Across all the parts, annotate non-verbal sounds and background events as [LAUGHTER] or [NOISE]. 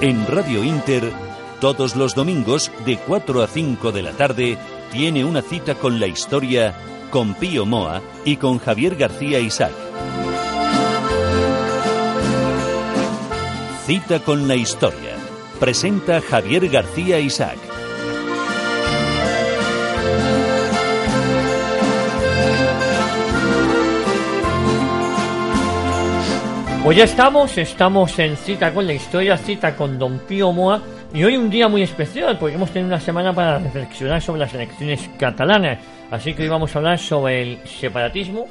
En Radio Inter, todos los domingos de 4 a 5 de la tarde, tiene una cita con la historia con Pío Moa y con Javier García Isaac. Cita con la historia. Presenta Javier García Isaac. Pues ya estamos, estamos en cita con la historia, cita con Don Pío Moa y hoy un día muy especial porque hemos tenido una semana para reflexionar sobre las elecciones catalanas. Así que hoy vamos a hablar sobre el separatismo,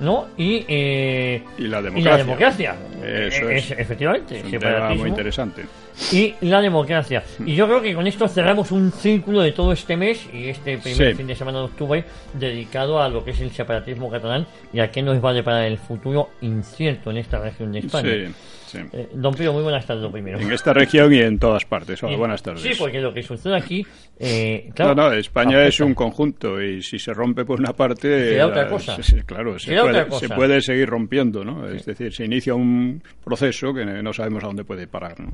¿no? Y, eh, y la democracia. democracia. Eso es. efectivamente. Es un tema muy interesante. Y la democracia. Y yo creo que con esto cerramos un círculo de todo este mes y este primer Sí. fin de semana de octubre dedicado a lo que es el separatismo catalán y a qué nos vale para el futuro incierto en esta región de España. Sí, sí. Eh, don Pío, muy buenas tardes lo primero. En esta región y en todas partes. Hola, Y- buenas tardes. Sí, porque lo que sucede aquí, eh, claro, no, no, España afecta. es un conjunto y si se rompe por una parte. Queda otra la- cosa. sí, sí, claro, se Queda puede, otra cosa. se puede seguir rompiendo, ¿no? Es decir, se inicia un proceso que no sabemos a dónde puede parar, ¿no?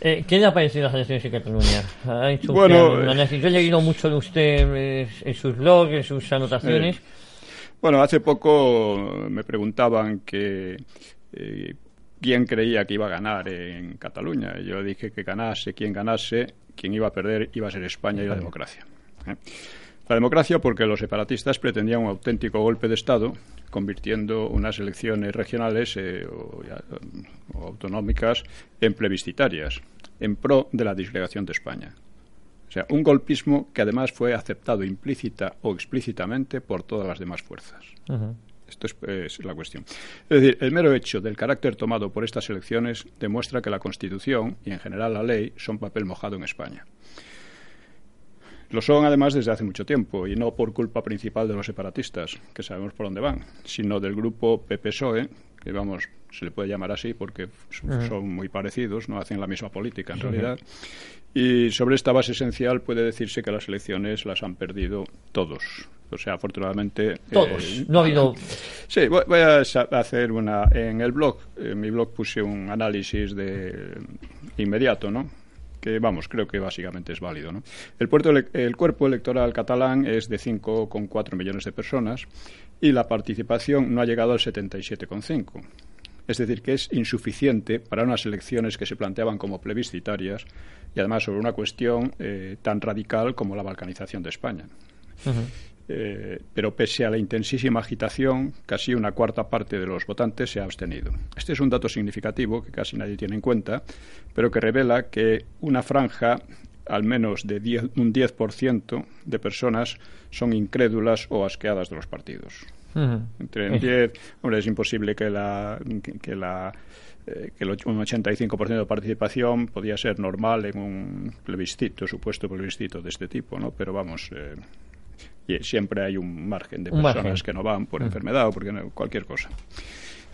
Eh, ¿Qué le ha parecido las elecciones en Cataluña? ¿Ha hecho Bueno, eh? Yo he leído mucho de usted eh, en sus blogs, en sus anotaciones. Bueno, hace poco me preguntaban que eh, quién creía que iba a ganar en Cataluña. Yo dije que ganase quien ganase, quien iba a perder iba a ser España y la democracia. ¿eh? La democracia porque los separatistas pretendían un auténtico golpe de Estado, convirtiendo unas elecciones regionales eh, o, autonómicas en plebiscitarias, en pro de la disgregación de España. O sea, un golpismo que además fue aceptado implícita o explícitamente por todas las demás fuerzas. Ujú. Esto es, es la cuestión. Es decir, el mero hecho del carácter tomado por estas elecciones demuestra que la Constitución y en general la ley son papel mojado en España. Lo son además desde hace mucho tiempo y no por culpa principal de los separatistas, que sabemos por dónde van, sino del grupo PP-SOE, que vamos, se le puede llamar así porque son muy parecidos, no hacen la misma política en realidad. Y sobre esta base esencial puede decirse que las elecciones las han perdido todos. O sea, afortunadamente. Todos. eh, no ha habido. Sí, voy, voy a hacer una. En el blog, en mi blog puse un análisis de inmediato, ¿no? Que vamos, creo que básicamente es válido, ¿no? El, puerto el cuerpo electoral catalán es de 5,4 millones de personas y la participación no ha llegado al 77,5. Es decir, que es insuficiente para unas elecciones que se planteaban como plebiscitarias y además sobre una cuestión eh, tan radical como la balcanización de España. Eh, pero pese a la intensísima agitación, casi una cuarta parte de los votantes se ha abstenido. Este es un dato significativo que casi nadie tiene en cuenta, pero que revela que una franja, al menos de 10 un 10% de personas, son incrédulas o asqueadas de los partidos. Entre el 10, hombre, es imposible que la que, que la eh, que el un 85% de participación podía ser normal en un plebiscito, supuesto plebiscito de este tipo, ¿no? Pero vamos, eh, y siempre hay un margen de Un personas margen. que no van por enfermedad o porque no- cualquier cosa.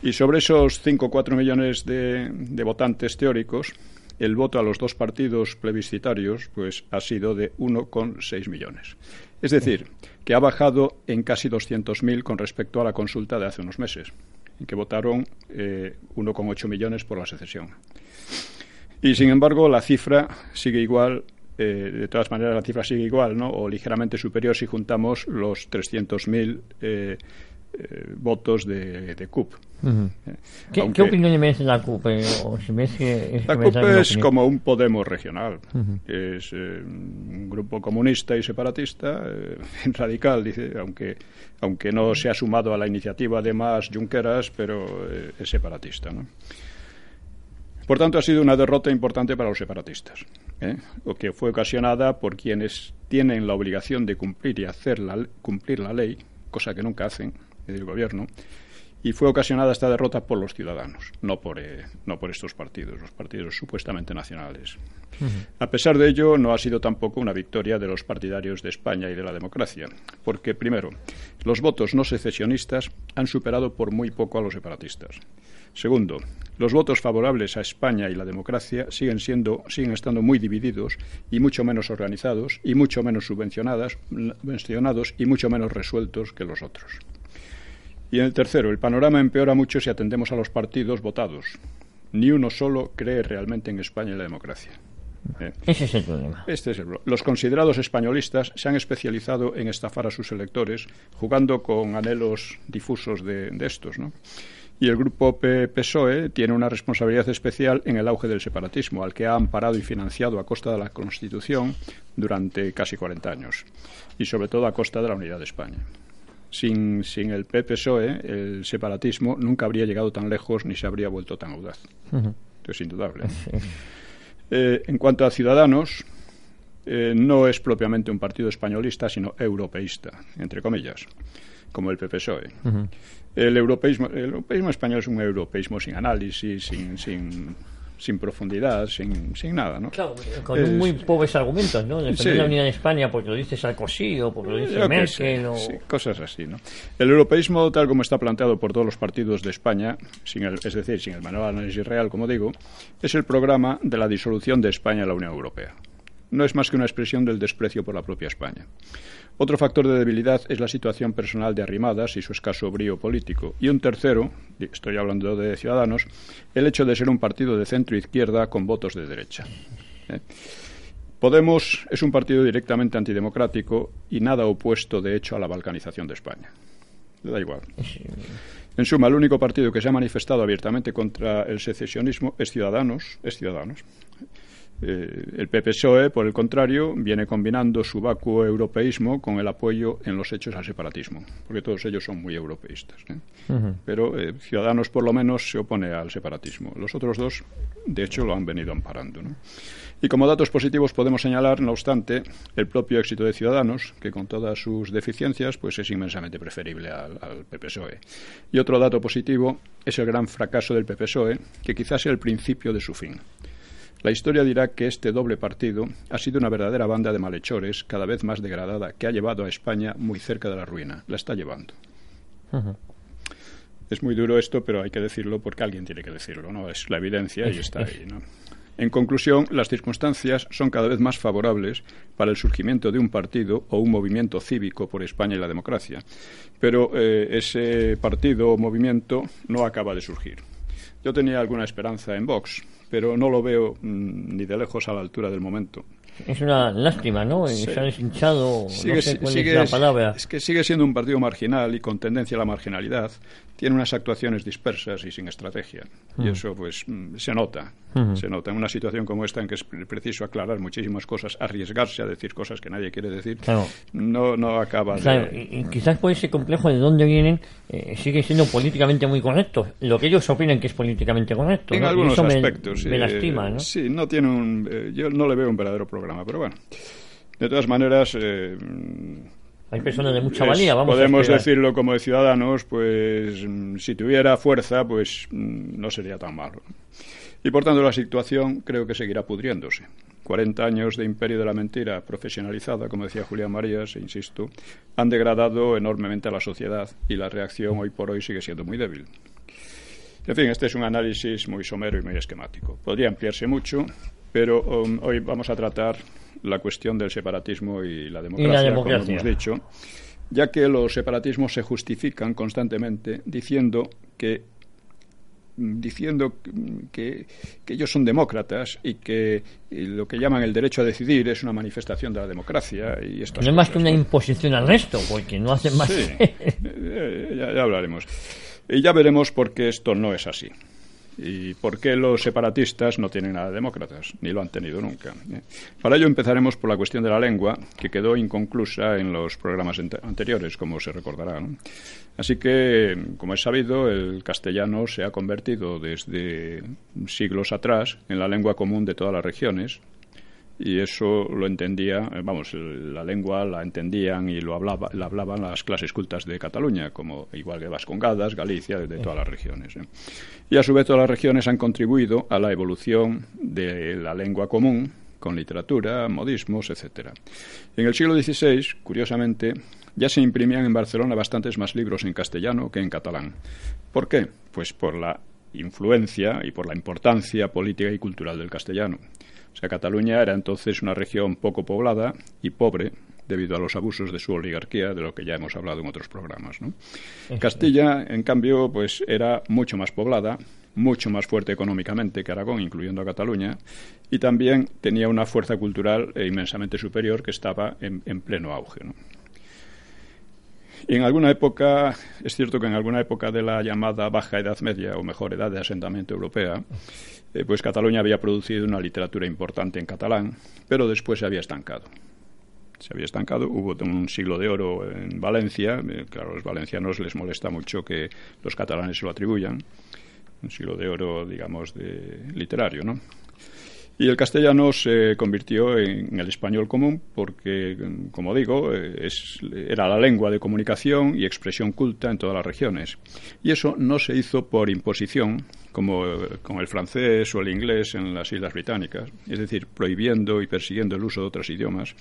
Y sobre esos 5 o 4 millones de, de votantes teóricos, el voto a los dos partidos plebiscitarios pues ha sido de 1,6 millones. Es decir, que ha bajado en casi 200.000 con respecto a la consulta de hace unos meses, en que votaron eh, 1,8 millones por la secesión. Y sin embargo, la cifra sigue igual. Eh, de todas maneras, la cifra sigue igual, ¿no? O ligeramente superior si juntamos los 300.000 eh, eh, votos de, de CUP. Eh, ¿Qué, aunque ¿Qué opinión le merece la CUP? eh, o si es La CUP es como un Podemos regional. Es eh, un grupo comunista y separatista, eh, [LAUGHS] radical, dice, aunque, aunque no se ha sumado a la iniciativa de más Junqueras, pero eh, es separatista. ¿no? Por tanto, ha sido una derrota importante para los separatistas, ¿eh? que fue ocasionada por quienes tienen la obligación de cumplir y hacer la, cumplir la ley, cosa que nunca hacen el gobierno, y fue ocasionada esta derrota por los ciudadanos, no por, eh, no por estos partidos, los partidos supuestamente nacionales. A pesar de ello, no ha sido tampoco una victoria de los partidarios de España y de la democracia, porque, primero, los votos no secesionistas han superado por muy poco a los separatistas. Segundo, los votos favorables a España y la democracia siguen siendo, siguen estando muy divididos y mucho menos organizados y mucho menos subvencionados y mucho menos resueltos que los otros. Y en el tercero, el panorama empeora mucho si atendemos a los partidos votados. Ni uno solo cree realmente en España y la democracia. ¿Eh? Ese es el problema. Este es el Los considerados españolistas se han especializado en estafar a sus electores, jugando con anhelos difusos de, de estos, ¿no? y el grupo PSOE tiene una responsabilidad especial en el auge del separatismo, al que ha amparado y financiado a costa de la Constitución durante casi 40 años, y sobre todo a costa de la unidad de España. Sin, sin el PSOE, el separatismo nunca habría llegado tan lejos ni se habría vuelto tan audaz. Esto es indudable. [LAUGHS] Eh, en cuanto a Ciudadanos, eh, no es propiamente un partido españolista, sino europeísta, entre comillas, como el PSOE. El europeísmo, el europeísmo español es un europeísmo sin análisis, sin, sin, sin profundidad, sin, sin nada, ¿no? Claro, con muy pobres argumentos, ¿no? Defender la unidad de España porque lo dice Sarkozy o porque lo dice Merkel o... Sí, cosas así, ¿no? El europeísmo, tal como está planteado por todos los partidos de España, sin el, es decir, sin el manual de análisis real, como digo, es el programa de la disolución de España en la Unión Europea. No es más que una expresión del desprecio por la propia España. Otro factor de debilidad es la situación personal de Arrimadas y su escaso brío político. Y un tercero, estoy hablando de Ciudadanos, el hecho de ser un partido de centro izquierda con votos de derecha. ¿eh? Podemos es un partido directamente antidemocrático y nada opuesto, de hecho, a la balcanización de España. Le da igual. En suma, el único partido que se ha manifestado abiertamente contra el secesionismo es Ciudadanos, es Ciudadanos. Eh, el PPSOE, por el contrario, viene combinando su vacuo europeísmo con el apoyo en los hechos al separatismo, porque todos ellos son muy europeístas. ¿eh? Pero eh, Ciudadanos, por lo menos, se opone al separatismo. Los otros dos, de hecho, lo han venido amparando. Y como datos positivos podemos señalar, no obstante, el propio éxito de Ciudadanos, que con todas sus deficiencias, pues es inmensamente preferible al, al PPSOE. Y otro dato positivo es el gran fracaso del PPSOE, que quizás sea el principio de su fin. La historia dirá que este doble partido ha sido una verdadera banda de malhechores, cada vez más degradada, que ha llevado a España muy cerca de la ruina. La está llevando. Es muy duro esto, pero hay que decirlo porque alguien tiene que decirlo, ¿no? Es la evidencia y está ahí, ¿no? En conclusión, las circunstancias son cada vez más favorables para el surgimiento de un partido o un movimiento cívico por España y la democracia. Pero eh, ese partido o movimiento no acaba de surgir. Yo tenía alguna esperanza en Vox, pero no lo veo mm, ni de lejos a la altura del momento. Es una lástima, ¿no? Se ha deshinchado, no sé cuál es la palabra. Es que sigue siendo un partido marginal y con tendencia a la marginalidad. Tiene unas actuaciones dispersas y sin estrategia. Y mm. eso, pues, mm, se nota. Se nota en una situación como esta en que es preciso aclarar muchísimas cosas, arriesgarse a decir cosas que nadie quiere decir. No, no acaba de... Y, quizás por ese complejo de dónde vienen eh, sigue siendo políticamente muy correcto. Lo que ellos opinan que es políticamente correcto. En algunos aspectos. Me, lastima, ¿no? Sí, no tiene un... Eh, yo no le veo un verdadero programa, pero bueno. De todas maneras... Eh, hay personas de mucha valía, vamos Podemos decirlo como de ciudadanos, pues mm, si tuviera fuerza, pues mm, no sería tan malo. Y por tanto la situación creo que seguirá pudriéndose. 40 años de imperio de la mentira profesionalizada, como decía Julián Marías, e insisto, han degradado enormemente a la sociedad y la reacción hoy por hoy sigue siendo muy débil. En fin, este es un análisis muy somero y muy esquemático. Podría ampliarse mucho, pero um, hoy vamos a tratar la cuestión del separatismo y la democracia, como hemos dicho, ya que los separatismos se justifican constantemente diciendo que diciendo que, ellos son demócratas y que lo que llaman el derecho a decidir es una manifestación de la democracia. y No es más que una imposición al resto, porque no hacen más. Sí, eh, [LAUGHS] ya hablaremos. Y ya veremos por qué esto no es así y por qué los separatistas no tienen nada de demócratas, ni lo han tenido nunca. ¿eh? Para ello empezaremos por la cuestión de la lengua, que quedó inconclusa en los programas anteriores, como se recordará. Así que, como es sabido, el castellano se ha convertido desde siglos atrás en la lengua común de todas las regiones, y eso lo entendía, eh, vamos, la lengua la entendían y lo hablaba, la hablaban las clases cultas de Cataluña, como igual que Vascongadas, Galicia, de, todas las regiones. ¿eh? Y a su vez todas las regiones han contribuido a la evolución de la lengua común con literatura, modismos, etcétera. En el siglo XVI, curiosamente, ya se imprimían en Barcelona bastantes más libros en castellano que en catalán. ¿Por qué? Pues por la influencia y por la importancia política y cultural del castellano. O sea, Cataluña era entonces una región poco poblada y pobre debido a los abusos de su oligarquía, de lo que ya hemos hablado en otros programas. Castilla, en cambio, pues era mucho más poblada, mucho más fuerte económicamente que Aragón, incluyendo a Cataluña, y también tenía una fuerza cultural inmensamente superior que estaba en, pleno auge. En alguna época, es cierto que en alguna época de la llamada Baja Edad Media, o mejor, Edad de Asentamiento Europea, eh, pues Cataluña había producido una literatura importante en catalán, pero después se había estancado. Se había estancado, hubo un siglo de oro en Valencia, eh, claro, a los valencianos les molesta mucho que los catalanes se lo atribuyan, un siglo de oro, digamos, de literario, ¿no? Y el castellano se convirtió en el español común porque, como digo, es, era la lengua de comunicación y expresión culta en todas las regiones. Y eso no se hizo por imposición, como con el francés o el inglés en las Islas Británicas, es decir, prohibiendo y persiguiendo el uso de otros idiomas,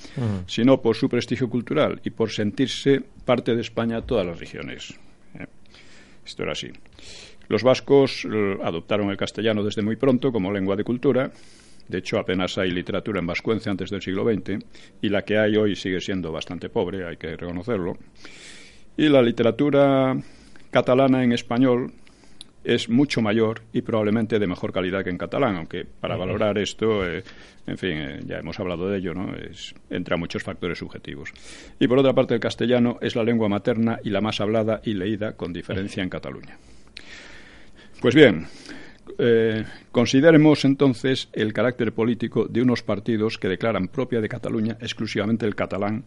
sino por su prestigio cultural y por sentirse parte de España todas las regiones. ¿eh? Esto era así. Los vascos eh, adoptaron el castellano desde muy pronto como lengua de cultura de hecho, apenas hay literatura en vascuence antes del siglo XX y la que hay hoy sigue siendo bastante pobre, hay que reconocerlo. Y la literatura catalana en español es mucho mayor y probablemente de mejor calidad que en catalán, aunque para valorar esto, eh, en fin, eh, ya hemos hablado de ello, ¿no? Es, entra muchos factores subjetivos. Y por otra parte, el castellano es la lengua materna y la más hablada y leída con diferencia en Cataluña. Pues bien, eh, consideremos entonces el carácter político de unos partidos que declaran propia de Cataluña exclusivamente el catalán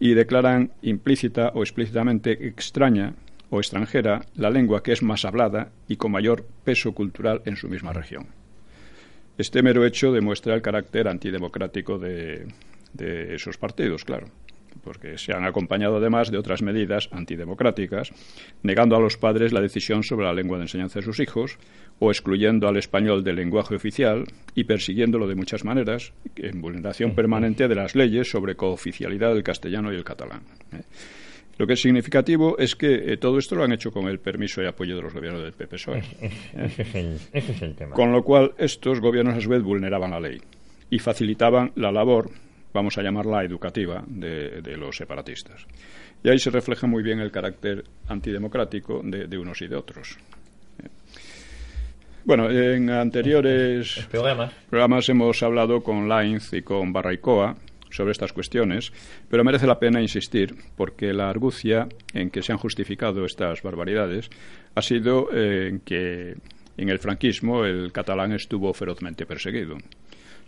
y declaran implícita o explícitamente extraña o extranjera la lengua que es más hablada y con mayor peso cultural en su misma región. Este mero hecho demuestra el carácter antidemocrático de esos partidos, claro porque se han acompañado además de otras medidas antidemocráticas, negando a los padres la decisión sobre la lengua de enseñanza de sus hijos, o excluyendo al español del lenguaje oficial y persiguiéndolo de muchas maneras, en vulneración permanente de las leyes sobre cooficialidad del castellano y el catalán. ¿eh? Lo que es significativo es que eh, todo esto lo han hecho con el permiso y apoyo de los gobiernos del PP PSOE. Ese es, el, ese es el tema. Con lo cual, estos gobiernos a su vez vulneraban la ley y facilitaban la labor vamos a llamarla educativa, de, los separatistas. Y ahí se refleja muy bien el carácter antidemocrático de, unos y de otros. Bueno, en anteriores programas. hemos hablado con Lainz y con Barraicoa sobre estas cuestiones, pero merece la pena insistir porque la argucia en que se han justificado estas barbaridades ha sido eh, en que en el franquismo el catalán estuvo ferozmente perseguido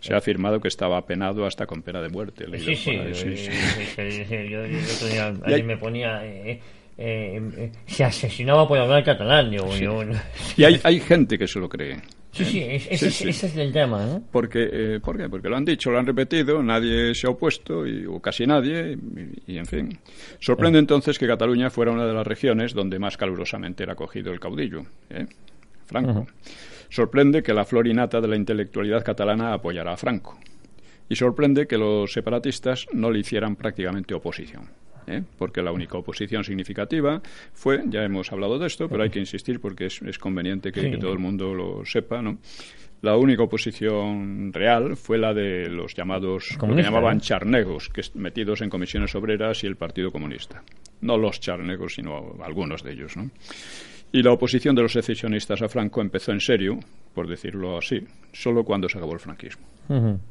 se ha afirmado que estaba penado hasta con pena de muerte. Sí, sí, yo, [LAUGHS] me ponía... Eh, eh, eh, se asesinaba por hablar catalán. y hay, hay gente que se lo cree. Sí, sí, ese, es el tema, ¿no? Porque, ¿Por qué? Porque lo han dicho, lo han repetido, nadie se ha opuesto, y, o casi nadie, y, en fin. Sorprende entonces que Cataluña fuera una de las regiones donde más calurosamente era acogido el caudillo, Franco. Sorprende que la flor innata de la intelectualidad catalana apoyara a Franco. Y sorprende que los separatistas no le hicieran prácticamente oposición. ¿eh? porque la única oposición significativa fue, ya hemos hablado de esto, pero hay que insistir porque es, conveniente que, todo el mundo lo sepa, ¿no? La única oposición real fue la de los llamados, lo que llamaban ¿eh? charnegos, que metidos en comisiones obreras y el Partido Comunista. No los charnegos, sino algunos de ellos, ¿no? Y la oposición de los secesionistas a Franco empezó en serio, por decirlo así, solo cuando se acabó el franquismo.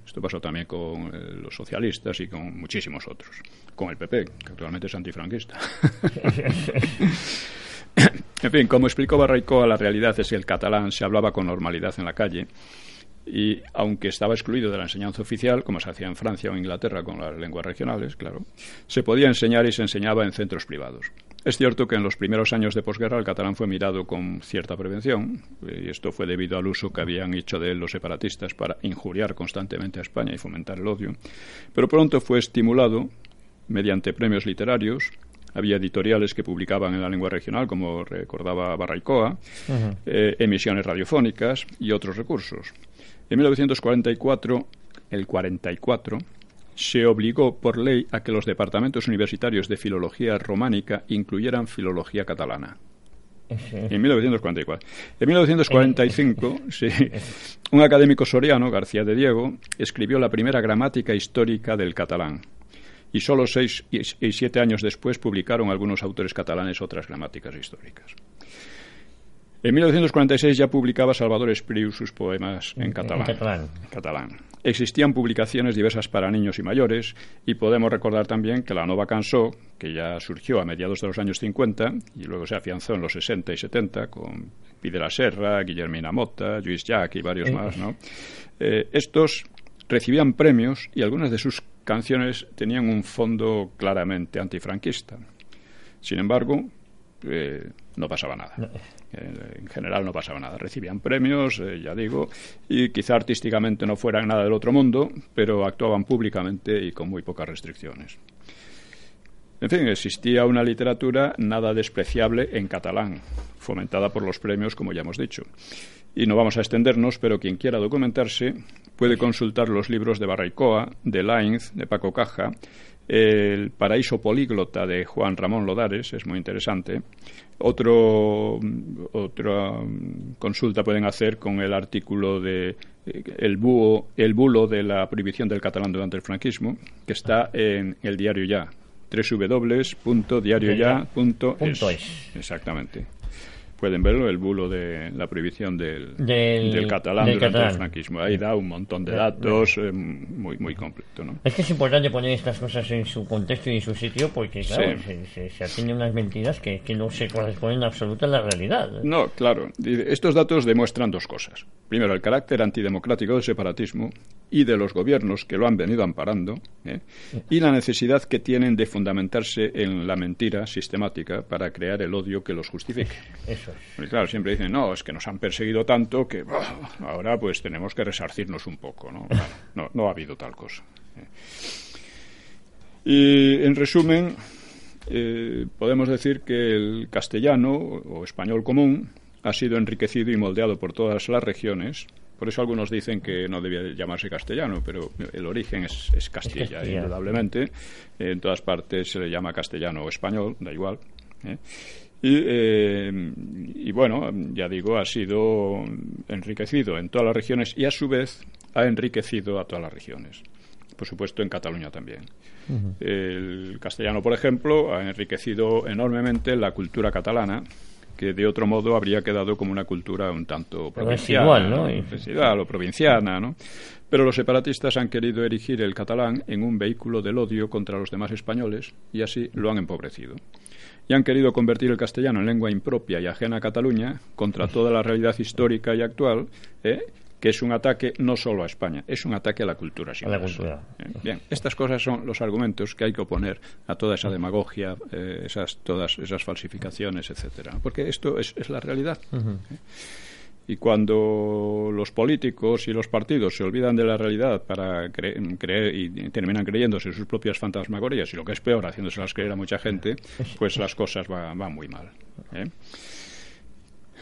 Esto pasó también con eh, los socialistas y con muchísimos otros. Con el PP, que actualmente es antifranquista. [LAUGHS] en fin, como explicó Barraicoa, la realidad es que el catalán se hablaba con normalidad en la calle y aunque estaba excluido de la enseñanza oficial, como se hacía en Francia o Inglaterra con las lenguas regionales, claro, se podía enseñar y se enseñaba en centros privados. Es cierto que en los primeros años de posguerra el catalán fue mirado con cierta prevención, y esto fue debido al uso que habían hecho de él los separatistas para injuriar constantemente a España y fomentar el odio, pero pronto fue estimulado mediante premios literarios, había editoriales que publicaban en la lengua regional, como recordaba Barraicoa, eh, emisiones radiofónicas y otros recursos. En 1944, el 44, se obligó por ley a que los departamentos universitarios de filología románica incluyeran filología catalana. En 1944. En 1945, sí, un académico soriano, García de Diego, escribió la primera gramática histórica del catalán. Y solo seis y siete años después publicaron algunos autores catalanes otras gramáticas históricas. En 1946 ya publicaba Salvador Espriu sus poemas en catalán. catalán. Existían publicaciones diversas para niños y mayores y podemos recordar también que la Nova Cansó, que ya surgió a mediados de los años 50 y luego se afianzó en los 60 y 70 con Pide la Serra, Guillermina Mota, Luis Jack y varios más, ¿no? Eh, estos recibían premios y algunas de sus canciones tenían un fondo claramente antifranquista. Sin embargo, eh, no pasaba nada. Eh, en general no pasaba nada. Recibían premios, eh, ya digo, y quizá artísticamente no fueran nada del otro mundo, pero actuaban públicamente y con muy pocas restricciones. En fin, existía una literatura nada despreciable en catalán, fomentada por los premios, como ya hemos dicho. Y no vamos a extendernos, pero quien quiera documentarse puede consultar los libros de Barraicoa, de Lainz, de Paco Caja, el Paraíso Políglota de Juan Ramón Lodares, es muy interesante. Otro, otra consulta pueden hacer con el artículo de eh, el, búho, el bulo de la prohibición del catalán durante el franquismo, que está en el diario Ya, www.diarioya.es. Exactamente pueden verlo, el bulo de la prohibición del, del, catalán durante el franquismo. Ahí da un montón de datos eh, muy, muy completo. ¿no? Es que es importante poner estas cosas en su contexto y en su sitio porque, claro, se, se, unas mentiras que, que, no se corresponden en absoluto a la realidad. No, claro. Estos datos demuestran dos cosas. Primero, el carácter antidemocrático del separatismo y de los gobiernos que lo han venido amparando, ¿eh? y la necesidad que tienen de fundamentarse en la mentira sistemática para crear el odio que los justifique. Eso es. claro, siempre dicen, no, es que nos han perseguido tanto que ahora pues tenemos que resarcirnos un poco. No, no, no ha habido tal cosa. ¿eh? Y en resumen, eh, podemos decir que el castellano o español común ha sido enriquecido y moldeado por todas las regiones por eso algunos dicen que no debía llamarse castellano, pero el origen es, Castilla, indudablemente. En todas partes se le llama castellano o español, da igual. ¿eh? Eh, y, bueno, ya digo, ha sido enriquecido en todas las regiones y a su vez ha enriquecido a todas las regiones. Por supuesto, en Cataluña también. El castellano, por ejemplo, ha enriquecido enormemente la cultura catalana que de otro modo habría quedado como una cultura un tanto provinciana, ¿no? o provinciana, ¿no? Pero los separatistas han querido erigir el catalán en un vehículo del odio contra los demás españoles y así lo han empobrecido. Y han querido convertir el castellano en lengua impropia y ajena a Cataluña contra toda la realidad histórica y actual, ¿eh? Que es un ataque no solo a España, es un ataque a la cultura. A la cultura. Eh, bien, estas cosas son los argumentos que hay que oponer a toda esa demagogia, eh, esas, todas esas falsificaciones, etcétera, porque esto es, la realidad. ¿eh? Y cuando los políticos y los partidos se olvidan de la realidad para creer y terminan creyéndose sus propias fantasmagorías y lo que es peor, haciéndoselas creer a mucha gente, pues las cosas van, van muy mal.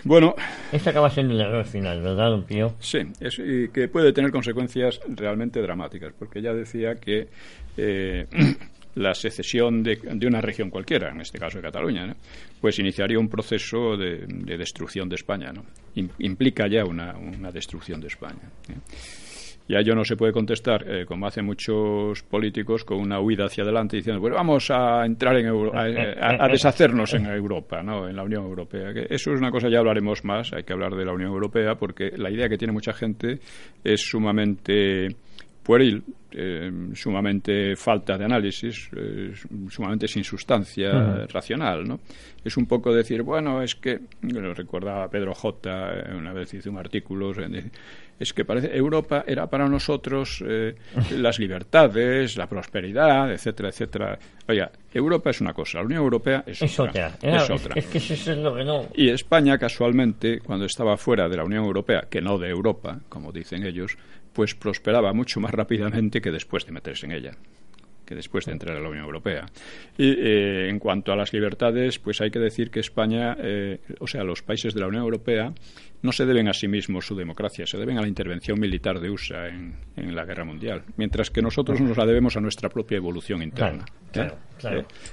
Bueno. Este acaba siendo el error final, ¿verdad, don Pío? Sí, y que puede tener consecuencias realmente dramáticas, porque ya decía que eh, [CLEARS THROAT] la secesión de, una región cualquiera, en este caso de Cataluña, pues iniciaría un proceso de, destrucción de España. ¿no? implica ya una, una destrucción de España. ¿eh? Ya ello no se puede contestar, eh, como hacen muchos políticos, con una huida hacia adelante diciendo, bueno, vamos a entrar en a, deshacernos en Europa, ¿no? en la Unión Europea. Que eso es una cosa, ya hablaremos más, hay que hablar de la Unión Europea, porque la idea que tiene mucha gente es sumamente pueril, eh, sumamente falta de análisis, eh, sumamente sin sustancia racional, ¿no? Es un poco decir, bueno, es que, lo recordaba Pedro J, una vez hizo un artículo, es que parece Europa era para nosotros eh, [LAUGHS] las libertades, la prosperidad, etcétera, etcétera. Oiga, Europa es una cosa, la Unión Europea es, otra. Es, otra. Es, que eso es lo que no. Y España, casualmente, cuando estaba fuera de la Unión Europea, que no de Europa, como dicen ellos, pues prosperaba mucho más rápidamente que después de meterse en ella que después de entrar a la Unión Europea. Y eh, en cuanto a las libertades, pues hay que decir que España, eh, o sea, los países de la Unión Europea, no se deben a sí mismos su democracia, se deben a la intervención militar de USA en, la Guerra Mundial, mientras que nosotros nos la debemos a nuestra propia evolución interna.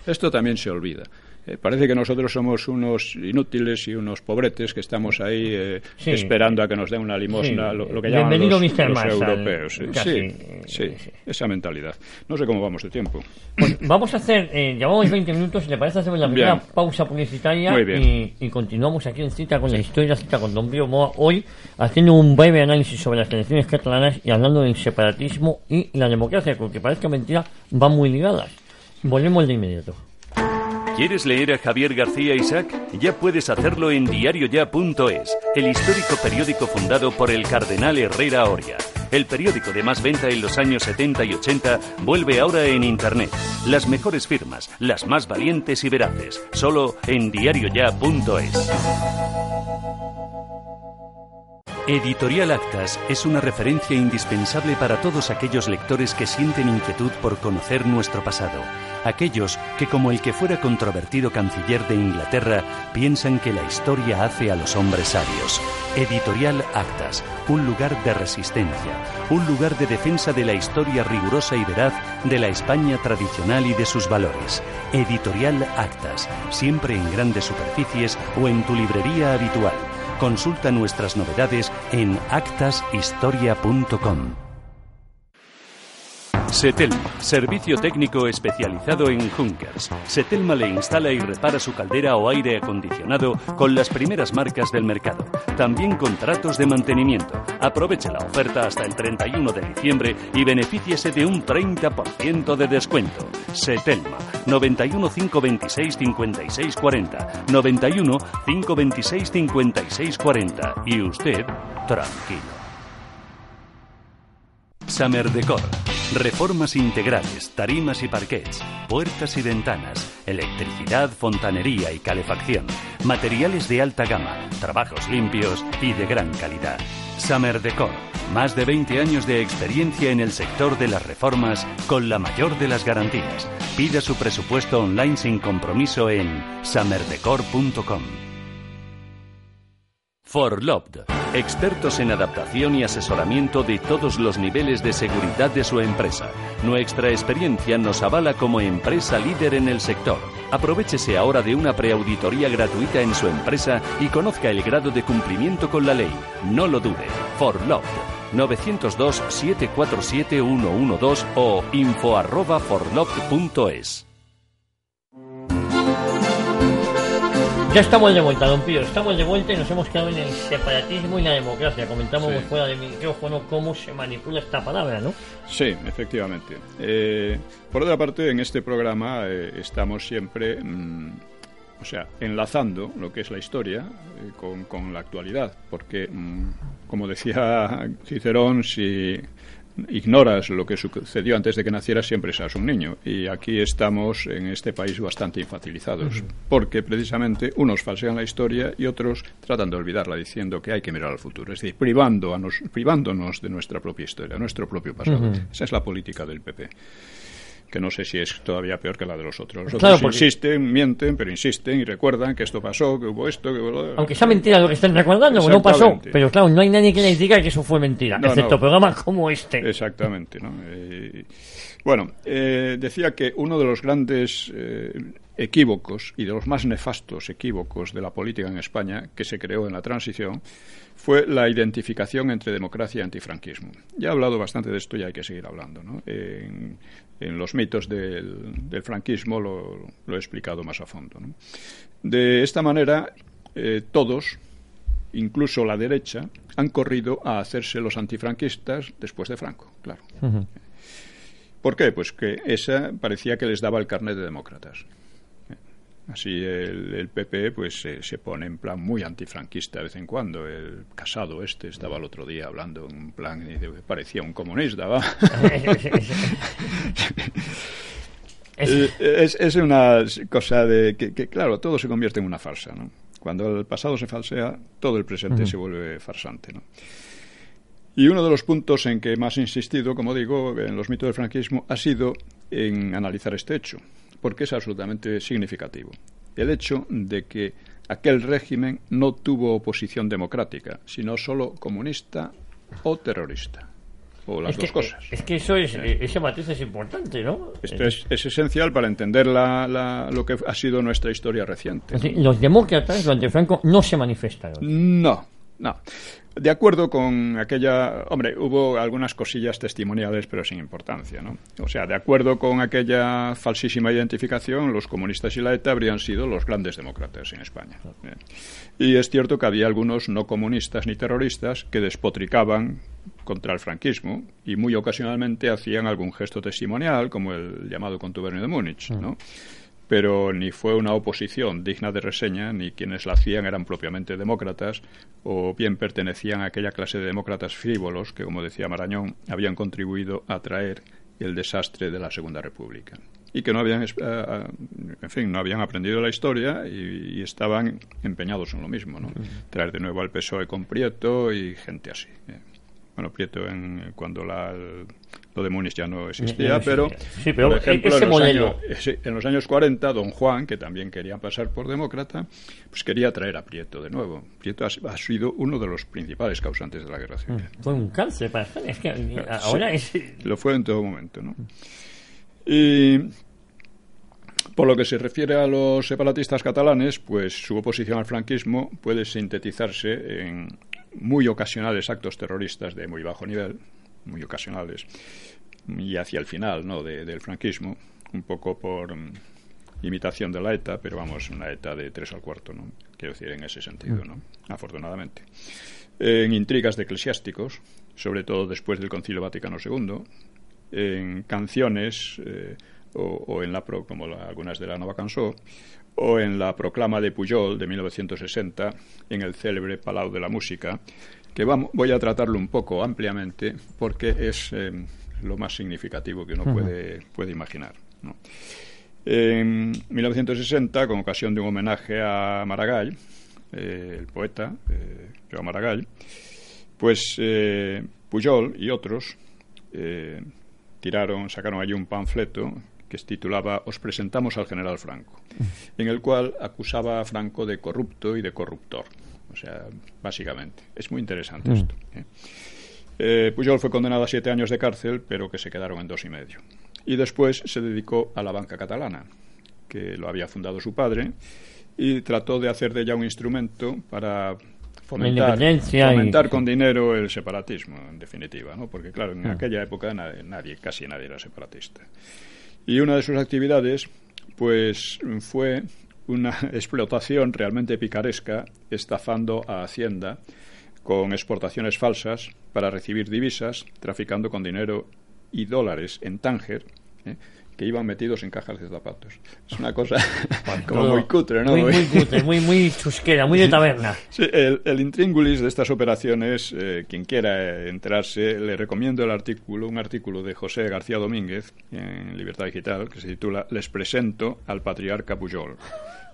esto también se olvida. Eh, parece que nosotros somos unos inútiles y unos pobretes que estamos ahí eh, esperando a que nos den una limosna, lo, que llaman los, europeos. sí, sí, esa mentalidad. No sé cómo vamos de tiempo. Pues vamos a hacer, eh, llevamos 20 minutos, ¿le parece hacer la primera pausa publicitaria? Y, y, continuamos aquí en cita con la historia, cita con Don Pío Moa, hoy haciendo un breve análisis sobre las elecciones catalanas y hablando del separatismo y la democracia, porque parece mentira, van muy ligadas. Volvemos de inmediato. ¿Quieres leer a Javier García Isaac? Ya puedes hacerlo en diarioya.es, el histórico periódico fundado por el cardenal Herrera Oria. El periódico de más venta en los años 70 y 80 vuelve ahora en Internet. Las mejores firmas, las más valientes y veraces, solo en diarioya.es. Editorial Actas es una referencia indispensable para todos aquellos lectores que sienten inquietud por conocer nuestro pasado aquellos que, como el que fuera controvertido canciller de Inglaterra, piensan que la historia hace a los hombres sabios. Editorial Actas, un lugar de resistencia, un lugar de defensa de la historia rigurosa y veraz de la España tradicional y de sus valores. Editorial Actas, siempre en grandes superficies o en tu librería habitual. Consulta nuestras novedades en actashistoria.com. Setelma, servicio técnico especializado en Junkers. Setelma le instala y repara su caldera o aire acondicionado con las primeras marcas del mercado. También contratos de mantenimiento. Aproveche la oferta hasta el 31 de diciembre y benefíciese de un 30% de descuento. Setelma, 91 526 56 40. 91 526 56 40. Y usted, tranquilo. Summer Decor. Reformas integrales, tarimas y parquets, puertas y ventanas, electricidad, fontanería y calefacción, materiales de alta gama, trabajos limpios y de gran calidad. Summer Decor. Más de 20 años de experiencia en el sector de las reformas con la mayor de las garantías. Pida su presupuesto online sin compromiso en summerdecor.com. Forloved, expertos en adaptación y asesoramiento de todos los niveles de seguridad de su empresa. Nuestra experiencia nos avala como empresa líder en el sector. Aprovechese ahora de una preauditoría gratuita en su empresa y conozca el grado de cumplimiento con la ley. No lo dude. Forloved 902 747 112 o info Ya estamos de vuelta, don Pío. Estamos de vuelta y nos hemos quedado en el separatismo y la democracia. Comentamos fuera de micrófono cómo se manipula esta palabra, ¿no? Sí, efectivamente. Eh, por otra parte, en este programa eh, estamos siempre, mm, o sea, enlazando lo que es la historia eh, con, con, la actualidad, porque, mm, como decía Cicerón, si ignoras lo que sucedió antes de que naciera, siempre seas un niño. Y aquí estamos en este país bastante infantilizados, porque precisamente unos falsean la historia y otros tratan de olvidarla diciendo que hay que mirar al futuro, es decir, privando a nos, privándonos de nuestra propia historia, nuestro propio pasado. Esa es la política del PP que no sé si es todavía peor que la de los otros. Los otros insisten, mienten, pero insisten y recuerdan que esto pasó, que hubo esto, que hubo... Aunque sea mentira lo que están recordando, no pasó. Pero claro, no hay nadie que les diga que eso fue mentira, excepto programas como este. Exactamente, ¿no? Eh, bueno, eh, decía que uno de los grandes eh, equívocos y de los más nefastos equívocos de la política en España, que se creó en la transición, fue la identificación entre democracia y antifranquismo. Ya he hablado bastante de esto y hay que seguir hablando. ¿no? En, los mitos del, franquismo lo, he explicado más a fondo. De esta manera, eh, todos, incluso la derecha, han corrido a hacerse los antifranquistas después de Franco, claro. ¿Por qué? Pues que esa parecía que les daba el carnet de demócratas. Así el, PP pues se pone en plan muy antifranquista de vez en cuando. El casado este estaba el otro día hablando en un plan y parecía un comunista, ¿va? [LAUGHS] Eh, es, es, una cosa de que, claro, todo se convierte en una farsa, ¿no? Cuando el pasado se falsea, todo el presente se vuelve farsante, ¿no? Y uno de los puntos en que más he insistido, como digo, en los mitos del franquismo, ha sido en analizar este hecho, porque es absolutamente significativo. El hecho de que aquel régimen no tuvo oposición democrática, sino solo comunista o terrorista. O las dos cosas. Es que eso es, eh. ese matiz es importante, ¿no? Esto es, es esencial para entender la, la, lo que ha sido nuestra historia reciente. los demócratas durante Franco no se manifestaron. No, no. De acuerdo con aquella. Hombre, hubo algunas cosillas testimoniales, pero sin importancia, ¿no? O sea, de acuerdo con aquella falsísima identificación, los comunistas y la ETA habrían sido los grandes demócratas en España. Y es cierto que había algunos no comunistas ni terroristas que despotricaban contra el franquismo y muy ocasionalmente hacían algún gesto testimonial, como el llamado contubernio de Múnich, ¿no? Mm pero ni fue una oposición digna de reseña, ni quienes la hacían eran propiamente demócratas, o bien pertenecían a aquella clase de demócratas frívolos que, como decía Marañón, habían contribuido a traer el desastre de la Segunda República y que no habían, eh, eh, en fin, no habían aprendido la historia y, estaban empeñados en lo mismo, ¿no? Traer de nuevo al PSOE con Prieto y gente así. ¿Eh? Bueno, Prieto en, cuando la, lo de Múnich ya no existía, pero, sí, pero por ejemplo, ese en, los modelo. Años, en los años 40, don Juan, que también quería pasar por demócrata, pues quería traer a Prieto de nuevo. Prieto ha, ha sido uno de los principales causantes de la guerra civil. Mm, fue un cáncer para es que ahora sí, es... Lo fue en todo momento, ¿no? Y por lo que se refiere a los separatistas catalanes, pues su oposición al franquismo puede sintetizarse en muy ocasionales actos terroristas de muy bajo nivel, muy ocasionales, y hacia el final ¿no? del franquismo, un poco por mm, imitación de la ETA, pero vamos, una ETA de tres al cuarto, ¿no? quiero decir, en ese sentido, ¿no? afortunadamente. En intrigas de eclesiásticos, sobre todo después del Concilio Vaticano II, en canciones eh, o, en la pro, como algunas de la Nova Cansó, o en la proclama de Pujol de 1960 en el célebre Palau de la Música, que vamos, voy a tratarlo un poco ampliamente porque es eh, lo más significativo que uno puede, puede imaginar. En 1960, con ocasión de un homenaje a Maragall, eh, el poeta eh, Joan Maragall, pues eh, Pujol y otros tiraron, sacaron allí un panfleto que se titulaba Os presentamos al general Franco, en el cual acusaba a Franco de corrupto y de corruptor. O sea, básicamente. Es muy interesante mm. esto. ¿eh? ¿eh? Pujol fue condenado a siete años de cárcel, pero que se quedaron en dos y medio. Y después se dedicó a la banca catalana, que lo había fundado su padre, y trató de hacer de ella un instrumento para fomentar, fomentar con dinero el separatismo, en definitiva, ¿no? Porque, claro, en mm. aquella época nadie, casi nadie era separatista. Y una de sus actividades, pues, fue una [LAUGHS] explotación realmente picaresca, estafando a Hacienda con exportaciones falsas para recibir divisas, traficando con dinero y dólares en Tánger, ¿eh? Que iban metidos en cajas de zapatos. Es una cosa [LAUGHS] como muy cutre, ¿no? Muy, muy [LAUGHS] cutre, muy, muy chusquera, muy de taberna. [LAUGHS] Sí, el, el intríngulis de estas operaciones, eh, quien quiera enterarse, le recomiendo el artículo, un artículo de José García Domínguez en Libertad Digital, que se titula Les presento al patriarca Pujol,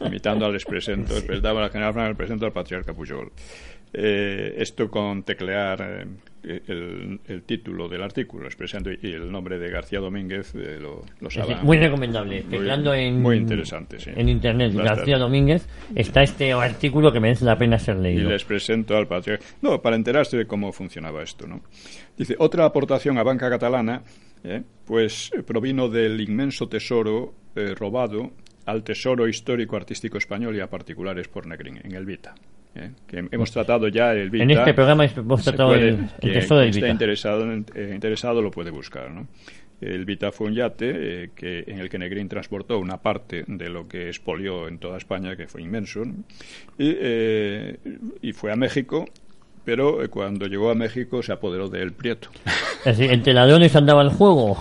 imitando al les presento, sí. al general Franco, les presento al patriarca Pujol. Eh, esto con teclear eh, el, título del artículo, expresando y el nombre de García Domínguez eh, lo, lo Muy recomendable. Tecleando en, muy interesante, sí. en internet García Domínguez está este artículo que merece la pena ser leído. Y les presento al patriarca. No, para enterarse de cómo funcionaba esto, ¿no? Dice, otra aportación a banca catalana, pues provino del inmenso tesoro robado al tesoro histórico artístico español y a particulares por Negrín, en el Vita. ¿eh? que hemos tratado ya el Vita. En este programa hemos tratado el, el tesoro del Vita. interesado, eh, interesado lo puede buscar, ¿no? El Vita fue un yate eh, que, en el que Negrín transportó una parte de lo que expolió en toda España, que fue inmenso, y, eh, y fue a México pero eh, cuando llegó a México se apoderó de él Prieto. [LAUGHS] ¿Entre ladrones andaba el juego?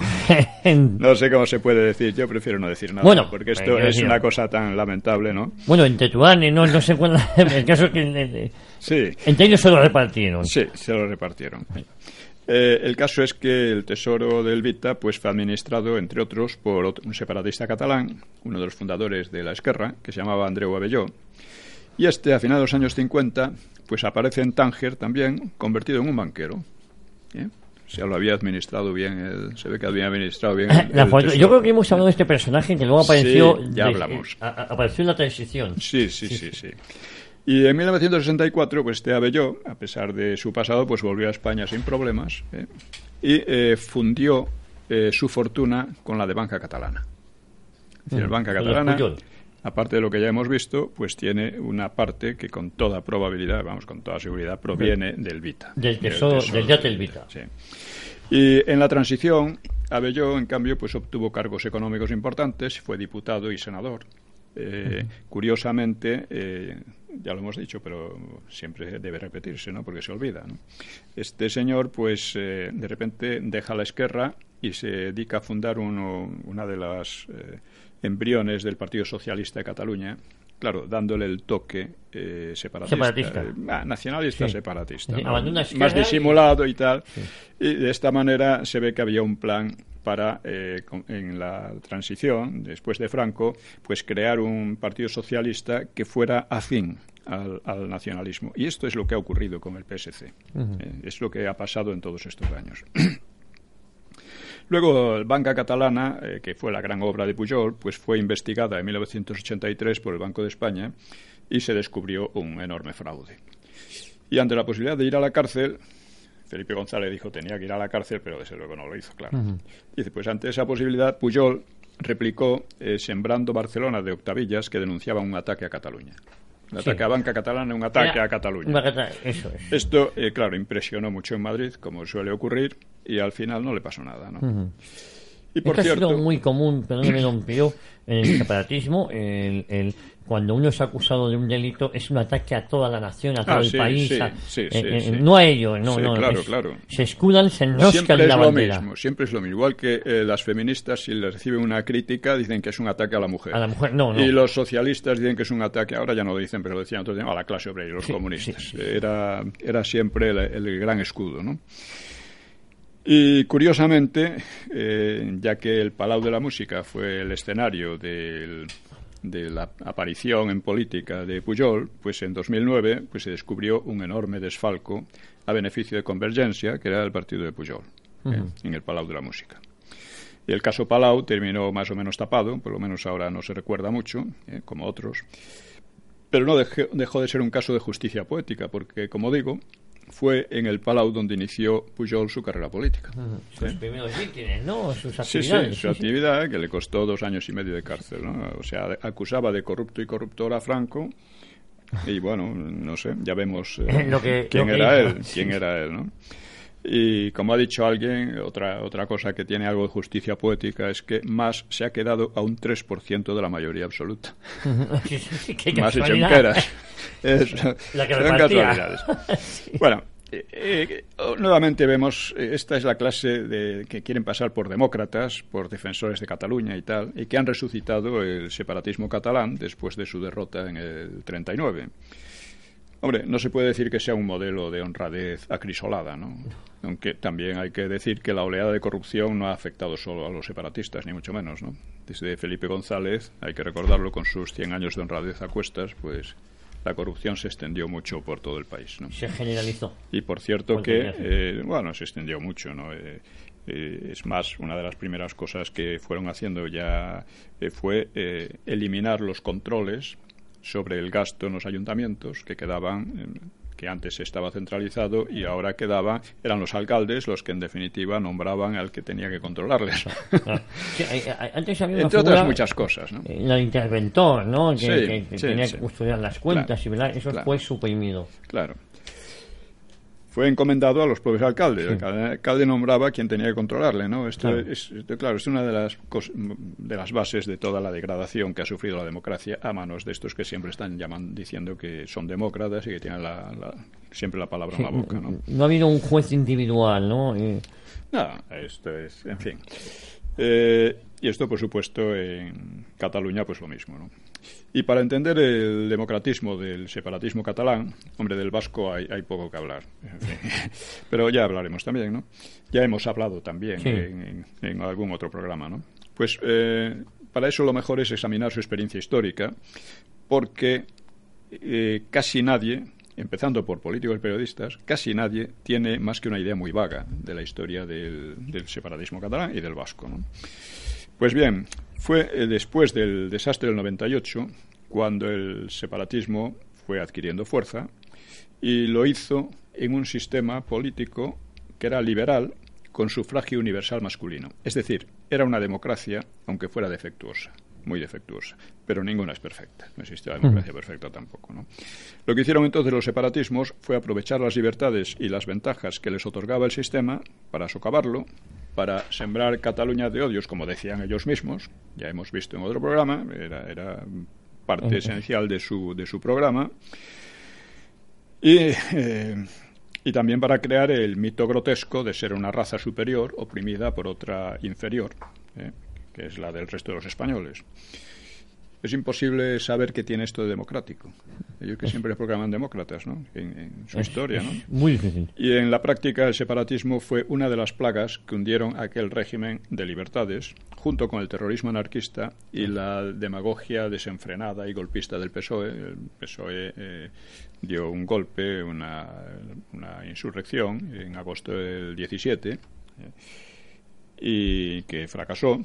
[LAUGHS] no sé cómo se puede decir, yo prefiero no decir nada, bueno, porque esto es una cosa tan lamentable, ¿no? Bueno, entre Tuane, no, no sé cuál, [LAUGHS] el caso es que sí. entre ellos se lo repartieron. Sí, se lo repartieron. Eh, el caso es que el tesoro del Vita pues, fue administrado, entre otros, por un separatista catalán, uno de los fundadores de la Esquerra, que se llamaba Andreu Abelló, y este, a finales de los años 50, pues aparece en Tánger también, convertido en un banquero. ¿eh? sea, lo había administrado bien, el- se ve que había administrado bien. [COUGHS] El- el foto- yo creo que hemos hablado de este personaje que luego apareció. Sí, ya de- hablamos. a- a- apareció en la transición. Sí, sí, sí, sí. Y en 1964, pues este Abelló, a pesar de su pasado, pues volvió a España sin problemas ¿eh? y eh, fundió eh, su fortuna con la de Banca Catalana. Es decir, Mm, Banca Catalana. Aparte de lo que ya hemos visto, pues tiene una parte que con toda probabilidad, vamos, con toda seguridad, proviene del Vita. Del tesoro- del yate El Vita. Sí. Y en la transición, Abelló, en cambio, pues obtuvo cargos económicos importantes, fue diputado y senador. Eh, Curiosamente, eh, ya lo hemos dicho, pero siempre debe repetirse, ¿no? Porque se olvida. ¿no? Este señor, pues, eh, de repente deja la Esquerra y se dedica a fundar uno, una de las eh, embriones del Partido Socialista de Cataluña. Claro, dándole el toque eh, separatista, Separatista. eh, ah, nacionalista Sí. separatista, más disimulado y tal. Y de esta manera se ve que había un plan para, eh, con- en la transición, después de Franco, pues crear un partido socialista que fuera afín al, al nacionalismo. Y esto es lo que ha ocurrido con el PSC. Eh, es lo que ha pasado en todos estos años. Luego, el Banca Catalana, eh, que fue la gran obra de Pujol, pues fue investigada en 1983 por el Banco de España y se descubrió un enorme fraude. Y ante la posibilidad de ir a la cárcel, Felipe González dijo tenía que ir a la cárcel, pero desde luego no lo hizo, claro. Dice, pues ante esa posibilidad, Pujol replicó eh, Sembrando Barcelona de Octavillas, que denunciaba un ataque a Cataluña. Un Sí. ataque a Banca Catalana, un ataque Era a Cataluña. Eso es. Esto, eh, claro, impresionó mucho en Madrid, como suele ocurrir, y al final no le pasó nada, ¿no? Y por Esto ha cierto, sido muy común, perdóneme, don [CLEARS THROAT] Pío, en el separatismo. El, el- cuando uno es acusado de un delito, es un ataque a toda la nación, a todo Ah, el sí, país. sí, a- sí, eh, sí, eh. No a ellos, no, Sí, no. claro, es- claro. Se escudan, se enroscan siempre en es la lo mismo, siempre es lo mismo. Igual que eh, las feministas, si les reciben una crítica, dicen que es un ataque a la mujer. A la mujer, no, no. Y los socialistas dicen que es un ataque, ahora ya no lo dicen, pero lo decían entonces, a la clase obrera y los comunistas. Era, era siempre el, el gran escudo, ¿no? Y curiosamente, eh, ya que el Palau de la Música fue el escenario del- de la aparición en política de Pujol, pues en 2009 pues se descubrió un enorme desfalco a beneficio de Convergencia, que era el partido de Pujol, eh, en el Palau de la Música. Y el caso Palau terminó más o menos tapado, por lo menos ahora no se recuerda mucho, eh, como otros, pero no dejó, dejó de ser un caso de justicia poética, porque, como digo, fue en el Palau donde inició Pujol su carrera política. Sus primeros mítines, ¿no? Sus Sí, sí, actividades. su sí, sí. actividad que le costó dos años y medio de cárcel, ¿no? O sea, acusaba de corrupto y corruptor a Franco y bueno, no sé, ya vemos eh, [LAUGHS] Lo que- quién lo que era hizo, él, sí. quién era él, ¿no? Y como ha dicho alguien, otra, otra cosa que tiene algo de justicia poética es que más se ha quedado a un 3% de la mayoría absoluta. [LAUGHS] Qué más hecho. [LAUGHS] Es- La que son. [LAUGHS] Bueno, eh, eh, nuevamente vemos, eh, esta es la clase de, que quieren pasar por demócratas, por defensores de Cataluña y tal, y que han resucitado el separatismo catalán después de su derrota en el 39. Hombre, no se puede decir que sea un modelo de honradez acrisolada, ¿no? Aunque también hay que decir que la oleada de corrupción no ha afectado solo a los separatistas, ni mucho menos, ¿no? Desde Felipe González, hay que recordarlo, con sus 100 años de honradez a cuestas, pues la corrupción se extendió mucho por todo el país, ¿no? Se generalizó. Y por cierto que, eh, bueno, se extendió mucho, ¿no? Eh, eh, es más, una de las primeras cosas que fueron haciendo ya eh, fue eh, eliminar los controles sobre el gasto en los ayuntamientos que quedaban, que antes estaba centralizado y ahora quedaba, eran los alcaldes los que en definitiva nombraban al que tenía que controlarles. [LAUGHS] Sí, antes había una Entre otras muchas cosas, ¿no? de interventor, ¿no? Que, Sí, que- que sí, tenía que custodiar las cuentas Claro, y ¿verdad? eso claro. fue suprimido. Claro. Fue encomendado a los propios alcaldes. El alcalde- nombraba a quien tenía que controlarle, ¿no? Esto Claro. es, esto, claro, es una de las, de las bases de toda la degradación que ha sufrido la democracia a manos de estos que siempre están llaman, diciendo que son demócratas y que tienen la- la- siempre la palabra en la boca, ¿no? No ha habido un juez individual, ¿no? Eh, Nada, esto es, en fin. Eh, y esto, por supuesto, en Cataluña, pues lo mismo, ¿no? Y para entender el democratismo del separatismo catalán, hombre, del vasco hay, hay poco que hablar. En fin. [LAUGHS] Pero ya hablaremos también, ¿no? Ya hemos hablado también Sí. en, en- en algún otro programa, ¿no? Pues eh, para eso lo mejor es examinar su experiencia histórica, porque eh, casi nadie empezando por políticos y periodistas, casi nadie tiene más que una idea muy vaga de la historia del, separatismo catalán y del vasco. Pues bien, fue eh, después del desastre del 98 cuando el separatismo fue adquiriendo fuerza y lo hizo en un sistema político que era liberal con sufragio universal masculino. Es decir, era una democracia, aunque fuera defectuosa muy defectuosa, pero ninguna es perfecta. No existe la democracia perfecta tampoco. ¿no? Lo que hicieron entonces los separatismos fue aprovechar las libertades y las ventajas que les otorgaba el sistema para socavarlo, para sembrar Cataluña de odios, como decían ellos mismos, ya hemos visto en otro programa, era, era parte esencial de su, de su programa, y, eh, y también para crear el mito grotesco de ser una raza superior oprimida por otra inferior. ¿eh? Que es la del resto de los españoles. Es imposible saber qué tiene esto de democrático. Ellos que siempre proclaman demócratas, ¿no? En, su historia, ¿no? Muy difícil. Y en la práctica el separatismo fue una de las plagas que hundieron aquel régimen de libertades, junto con el terrorismo anarquista y la demagogia desenfrenada y golpista del PSOE. El PSOE eh, dio un golpe, una, una, insurrección en agosto del 17 eh, y que fracasó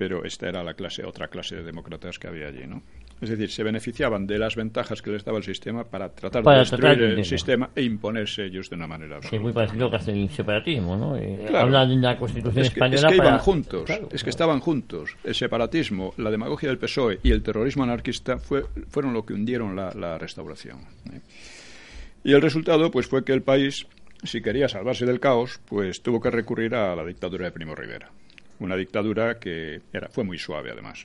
pero esta era la clase, otra clase de demócratas que había allí, ¿no? Es decir, se beneficiaban de las ventajas que les daba el sistema para tratar de destruir el sistema e imponerse ellos de una manera absoluta. Sí, muy parecido a lo que hace el separatismo, ¿no? Eh, hablan de la Constitución es que, española Es que iban juntos, es que estaban juntos. El separatismo, la demagogia del PSOE y el terrorismo anarquista fue, fueron lo que hundieron la, la restauración. ¿eh? Y el resultado pues fue que el país, si quería salvarse del caos, pues tuvo que recurrir a la dictadura de Primo Rivera una dictadura que era, fue muy suave además.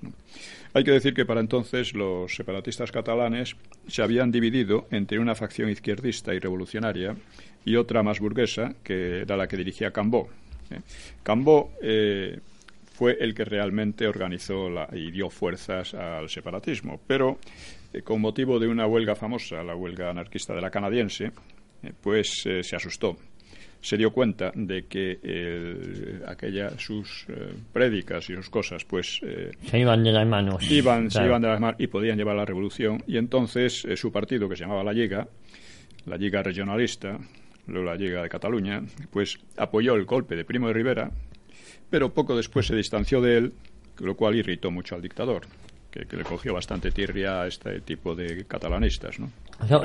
Hay que decir que para entonces los separatistas catalanes se habían dividido entre una facción izquierdista y revolucionaria y otra más burguesa, que era la que dirigía Cambó. ¿eh? Cambó eh, fue el que realmente organizó y dio fuerzas al separatismo, pero eh, con motivo de una huelga famosa, la huelga anarquista de la canadiense, pues se asustó se dio cuenta de que eh, aquella sus eh, prédicas y sus cosas pues eh, se iban de las manos. iban se iban de las manos y podían llevar a la revolución. Y entonces su partido que se llamaba la Liga la Liga regionalista luego la Liga de Cataluña pues apoyó el golpe de Primo de Rivera pero poco después se distanció de él lo cual irritó mucho al dictador que, le cogió bastante tirria a este tipo de catalanistas, ¿no?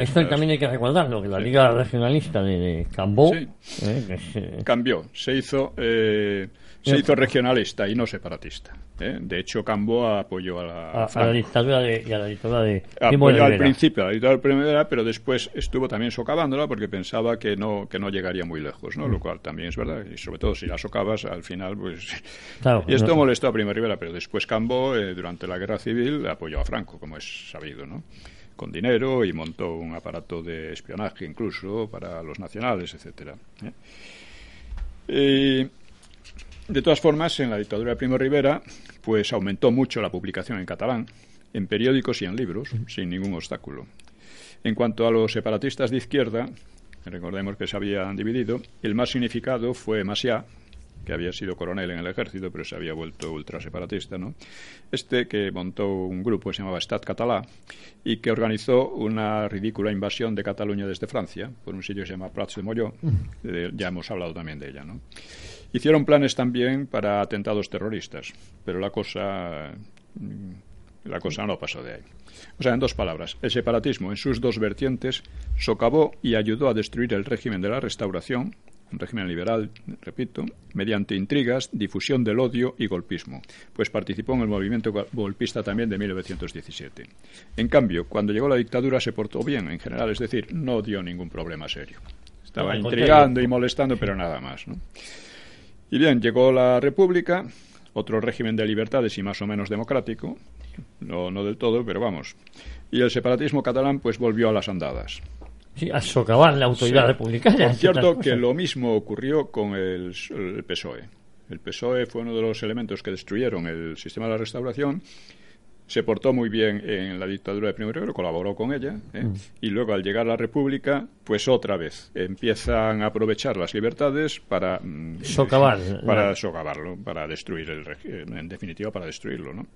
esto también hay que recordarlo, que la Liga Regionalista de, Cambó... Eh, eh, cambió, se hizo... Eh, se hizo regionalista y no separatista. ¿eh? De hecho, Cambo apoyó a la, a, la dictadura de, y a la dictadura de Apoyó al principio a la dictadura de Primo pero después estuvo también socavándola porque pensaba que no que no llegaría muy lejos, ¿no? Lo mm. cual también es verdad. Y sobre todo si la socavas, al final, pues... y esto molestó a Primo Rivera, pero después Cambo, eh, durante la Guerra Civil, apoyó a Franco, como es sabido, ¿no? con dinero y montó un aparato de espionaje incluso para los nacionales, etcétera. ¿eh? De todas formas, en la dictadura de Primo Rivera, pues aumentó mucho la publicación en catalán, en periódicos y en libros, sin ningún obstáculo. En cuanto a los separatistas de izquierda, recordemos que se habían dividido, el más significado fue Maciá, que había sido coronel en el ejército, pero se había vuelto ultraseparatista, ¿no? Este que montó un grupo que se llamaba Estat Català y que organizó una ridícula invasión de Cataluña desde Francia, por un sitio que se llama Prats de Molló, ya hemos hablado también de ella, ¿no? Hicieron planes también para atentados terroristas, pero la cosa la cosa no pasó de ahí. O sea, en dos palabras, el separatismo en sus dos vertientes socavó y ayudó a destruir el régimen de la restauración, un régimen liberal, repito, mediante intrigas, difusión del odio y golpismo, pues participó en el movimiento golpista también de 1917. En cambio, cuando llegó la dictadura se portó bien en general, es decir, no dio ningún problema serio. Estaba intrigando y molestando, pero nada más. ¿no? Y bien, llegó la República, otro régimen de libertades y más o menos democrático, no, no del todo, pero vamos. Y el separatismo catalán pues volvió a las andadas. Sí, a socavar la autoridad republicana. Es cierto que lo mismo ocurrió con el, el PSOE. El PSOE fue uno de los elementos que destruyeron el sistema de la restauración se portó muy bien en la dictadura de Primo Rivera, colaboró con ella, ¿eh? mm. y luego al llegar a la República, pues otra vez empiezan a aprovechar las libertades para mm, socavar, para socavarlo, para destruir el en definitiva para destruirlo, ¿no?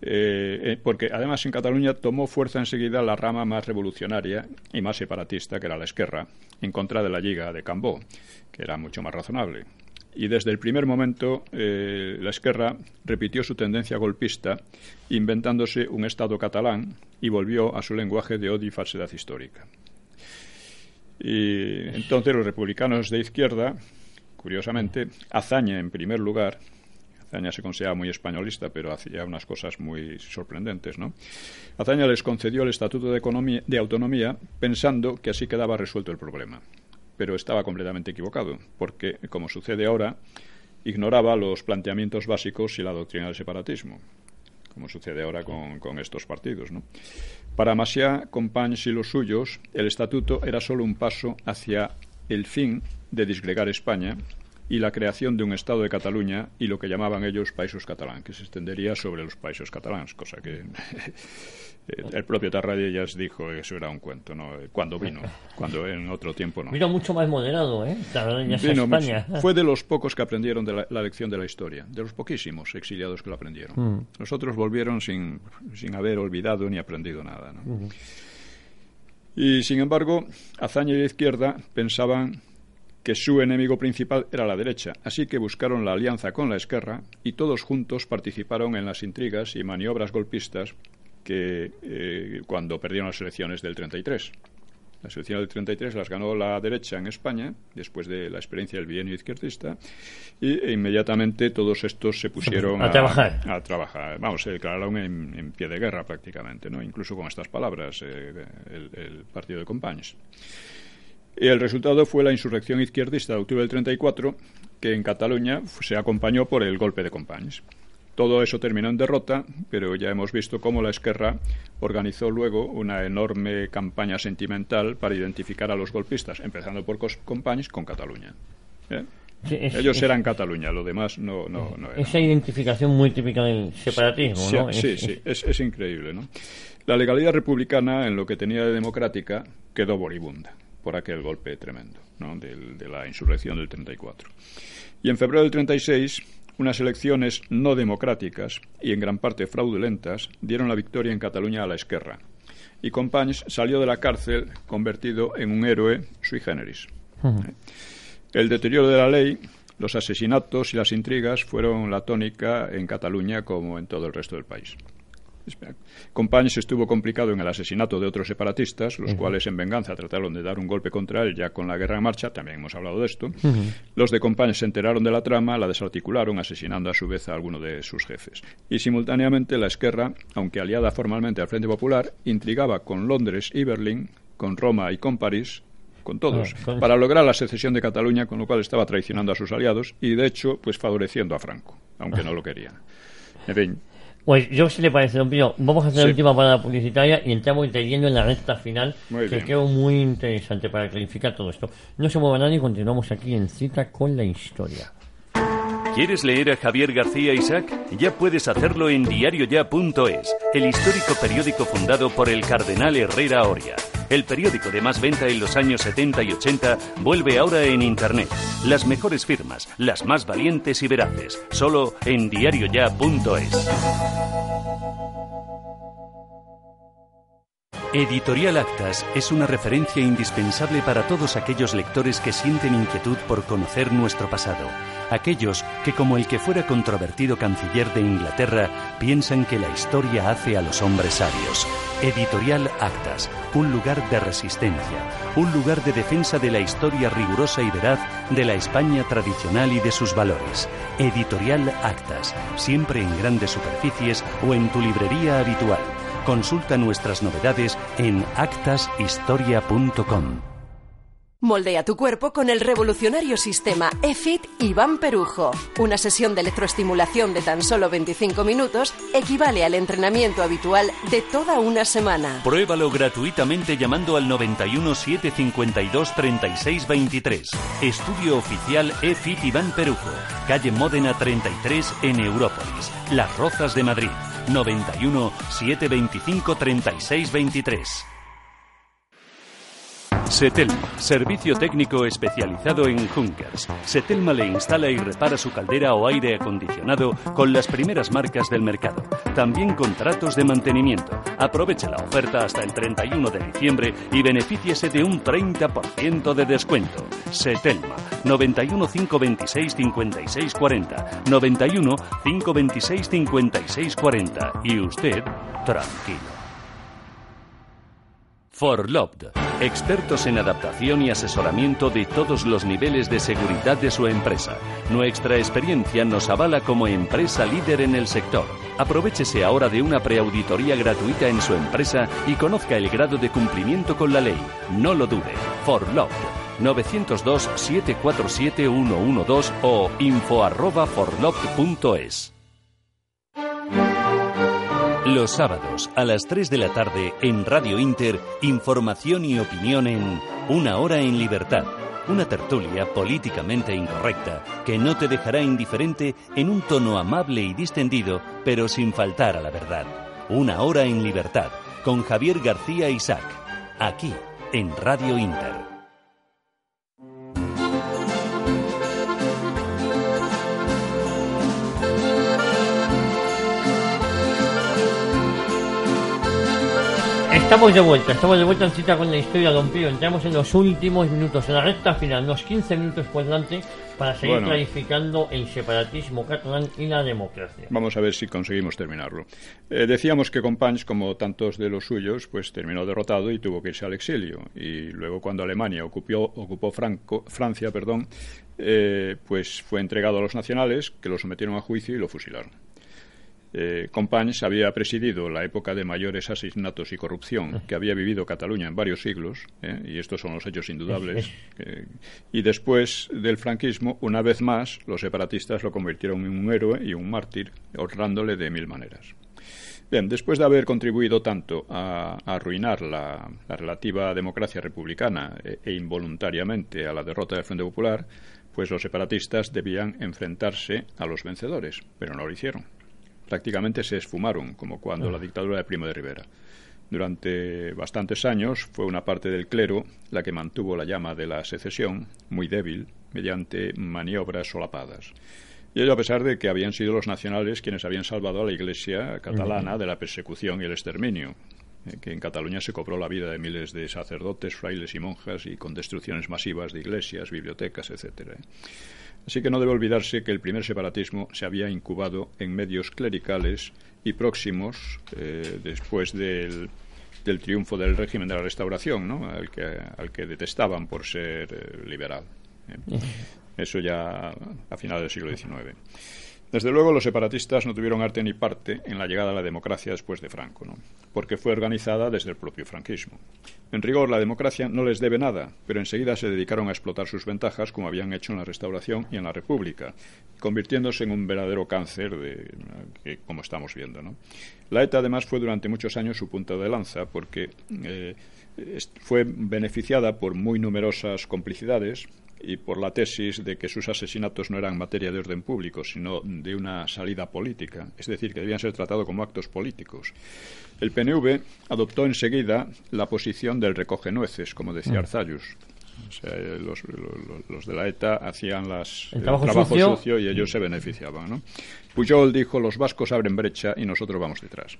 Eh, porque además en Cataluña tomó fuerza enseguida la rama más revolucionaria y más separatista, que era la Esquerra, en contra de la Liga de Cambó, que era mucho más razonable. Y desde el primer momento la Esquerra repitió su tendencia golpista, inventándose un Estado catalán y volvió a su lenguaje de odio y falsedad histórica. Y entonces los republicanos de izquierda, curiosamente, Azaña en primer lugar, Azaña se consideraba muy españolista, pero hacía unas cosas muy sorprendentes, ¿no? Azaña les concedió el Estatuto de Autonomía pensando que así quedaba resuelto el problema. Pero estaba completamente equivocado, porque, como sucede ahora, ignoraba los planteamientos básicos y la doctrina del separatismo como sucede ahora con, estos partidos. Para Maciá, Companys y los suyos, el estatuto era solo un paso hacia el fin de disgregar España y la creación de un Estado de Cataluña y lo que llamaban ellos países catalán, que se extendería sobre los países catalanes, cosa que [LAUGHS] el propio Tarradellas dijo que eso era un cuento, ¿no? Cuando vino, cuando en otro tiempo no. Vino mucho más moderado, ¿eh? Tarradellas España. [LAUGHS] fue de los pocos que aprendieron de la, lección de la historia, de los poquísimos exiliados que lo aprendieron. Mm. Los otros volvieron sin, sin haber olvidado ni aprendido nada, ¿no? Y sin embargo, Azaña y la izquierda pensaban que su enemigo principal era la derecha, así que buscaron la alianza con la Esquerra y todos juntos participaron en las intrigas y maniobras golpistas que eh, cuando perdieron las elecciones del 33. Las elecciones del 33 las ganó la derecha en España, después de la experiencia del bienio izquierdista, y e inmediatamente todos estos se pusieron [LAUGHS] a, trabajar. A trabajar. Vamos, se declararon en, pie de guerra prácticamente, ¿no? incluso con estas palabras, eh, el, partido de Companys. Y el resultado fue la insurrección izquierdista de octubre del 34, que en Cataluña se acompañó por el golpe de Companys. Todo eso terminó en derrota, pero ya hemos visto cómo la Esquerra organizó luego una enorme campaña sentimental para identificar a los golpistas, empezando por Companys con Cataluña. ¿Eh? Ellos eran Cataluña, lo demás no, no, no era. Esa identificación muy típica del separatismo, ¿no? Sí, sí, es, increíble, ¿no? La legalidad republicana, en lo que tenía de democrática, quedó moribunda por aquel golpe tremendo, ¿no? de, de la insurrección del 34. Y en febrero del 36 unas elecciones no democráticas y en gran parte fraudulentas dieron la victoria en Cataluña a la Esquerra. Y Companys salió de la cárcel convertido en un héroe sui generis. El deterioro de la ley, los asesinatos y las intrigas fueron la tónica en Cataluña como en todo el resto del país. Companys estuvo complicado en el asesinato de otros separatistas, los cuales en venganza trataron de dar un golpe contra él ya con la guerra en marcha, también hemos hablado de esto. Los de Companys se enteraron de la trama, la desarticularon, asesinando a su vez a alguno de sus jefes. Y simultáneamente la Esquerra, aunque aliada formalmente al Frente Popular, intrigaba con Londres y Berlín, con Roma y con París, con todos, ah, para lograr la secesión de Cataluña, con lo cual estaba traicionando a sus aliados y, de hecho, pues favoreciendo a Franco, aunque no lo quería. En fin, pues yo si le parece, don Pío, vamos a hacer la última parada publicitaria y entramos leyendo en la recta final, que quedó muy interesante para clarificar todo esto. No se mueva nadie y continuamos aquí en cita con la historia. ¿Quieres leer a Javier García Isaac? Ya puedes hacerlo en diarioya.es, el histórico periódico fundado por el cardenal Herrera Oria. El periódico de más venta en los años 70 y 80 vuelve ahora en Internet. Las mejores firmas, las más valientes y veraces, solo en diarioya.es. Editorial Actas es una referencia indispensable para todos aquellos lectores que sienten inquietud por conocer nuestro pasado aquellos que, como el que fuera controvertido canciller de Inglaterra, piensan que la historia hace a los hombres sabios. Editorial Actas, un lugar de resistencia, un lugar de defensa de la historia rigurosa y veraz de la España tradicional y de sus valores. Editorial Actas, siempre en grandes superficies o en tu librería habitual. Consulta nuestras novedades en actashistoria.com. Moldea tu cuerpo con el revolucionario sistema EFIT Iván Perujo. Una sesión de electroestimulación de tan solo 25 minutos equivale al entrenamiento habitual de toda una semana. Pruébalo gratuitamente llamando al 91 752 36 23. Estudio oficial EFIT Iván Perujo. Calle Módena 33 en Európolis. Las Rozas de Madrid. 91 725 36 23. Setelma, servicio técnico especializado en Junkers. Setelma le instala y repara su caldera o aire acondicionado con las primeras marcas del mercado. También contratos de mantenimiento. Aproveche la oferta hasta el 31 de diciembre y benefíciese de un 30% de descuento. Setelma, 91 526 56 40, 91 526 56 40 y usted tranquilo. Forloved, expertos en adaptación y asesoramiento de todos los niveles de seguridad de su empresa. Nuestra experiencia nos avala como empresa líder en el sector. Aprovechese ahora de una preauditoría gratuita en su empresa y conozca el grado de cumplimiento con la ley. No lo dude. Forloved 902-747-112 o info arroba forloved.es. Los sábados a las 3 de la tarde en Radio Inter, información y opinión en Una hora en libertad. Una tertulia políticamente incorrecta que no te dejará indiferente en un tono amable y distendido, pero sin faltar a la verdad. Una hora en libertad con Javier García Isaac, aquí en Radio Inter. Estamos de vuelta, estamos de vuelta en cita con la historia, don Pío. Entramos en los últimos minutos, en la recta final, unos 15 minutos por delante, para seguir Bueno. clarificando el separatismo catalán y la democracia. Vamos a ver si conseguimos terminarlo. Eh, decíamos que Companys, como tantos de los suyos, pues terminó derrotado y tuvo que irse al exilio. Y luego, cuando Alemania ocupó, ocupó Franco- Francia, perdón, eh, pues fue entregado a los nacionales, que lo sometieron a juicio y lo fusilaron. Eh, Companys había presidido la época de mayores asesinatos y corrupción que había vivido Cataluña en varios siglos, eh, y estos son los hechos indudales. eh, y después del franquismo, una vez más, los separatistas lo convirtieron en un héroe y un mártir, honrándole de mil maneras. Bien, después de haber contribuido tanto a, a arruinar la, la relativa democracia republicana e, e involuntariamente a la derrota del Frente Popular, pues los separatistas debían enfrentarse a los vencedores, pero no lo hicieron prácticamente se esfumaron, como cuando la dictadura de Primo de Rivera. Durante bastantes años fue una parte del clero la que mantuvo la llama de la secesión, muy débil, mediante maniobras solapadas. Y ello a pesar de que habían sido los nacionales quienes habían salvado a la Iglesia catalana de la persecución y el exterminio, que en Cataluña se cobró la vida de miles de sacerdotes, frailes y monjas y con destrucciones masivas de iglesias, bibliotecas, etcétera. Así que no debe olvidarse que el primer separatismo se había incubado en medios clericales y próximos eh, después del, del triunfo del régimen de la Restauración, ¿no? al, que, al que detestaban por ser eh, liberal. ¿eh? [LAUGHS] Eso ya a finales del siglo XIX. Desde luego, los separatistas no tuvieron arte ni parte en la llegada a la democracia después de Franco, porque fue organizada desde el propio franquismo. En rigor, la democracia no les debe nada, pero enseguida se dedicaron a explotar sus ventajas, como habían hecho en la Restauración y en la República, convirtiéndose en un verdadero cáncer, de, que, como estamos viendo. La ETA, además, fue durante muchos años su punta de lanza, porque eh, fue beneficiada por muy numerosas complicidades y por la tesis de que sus asesinatos no eran materia de orden público, sino de una salida política, es decir, que debían ser tratados como actos políticos. El PNV adoptó enseguida la posición del recoge nueces, como decía Arzallus. O sea, eh, los, los- los de la ETA hacían las, El trabajo sucio. y ellos se beneficiaban. ¿no? Pujol dijo, los vascos abren brecha y nosotros vamos detrás.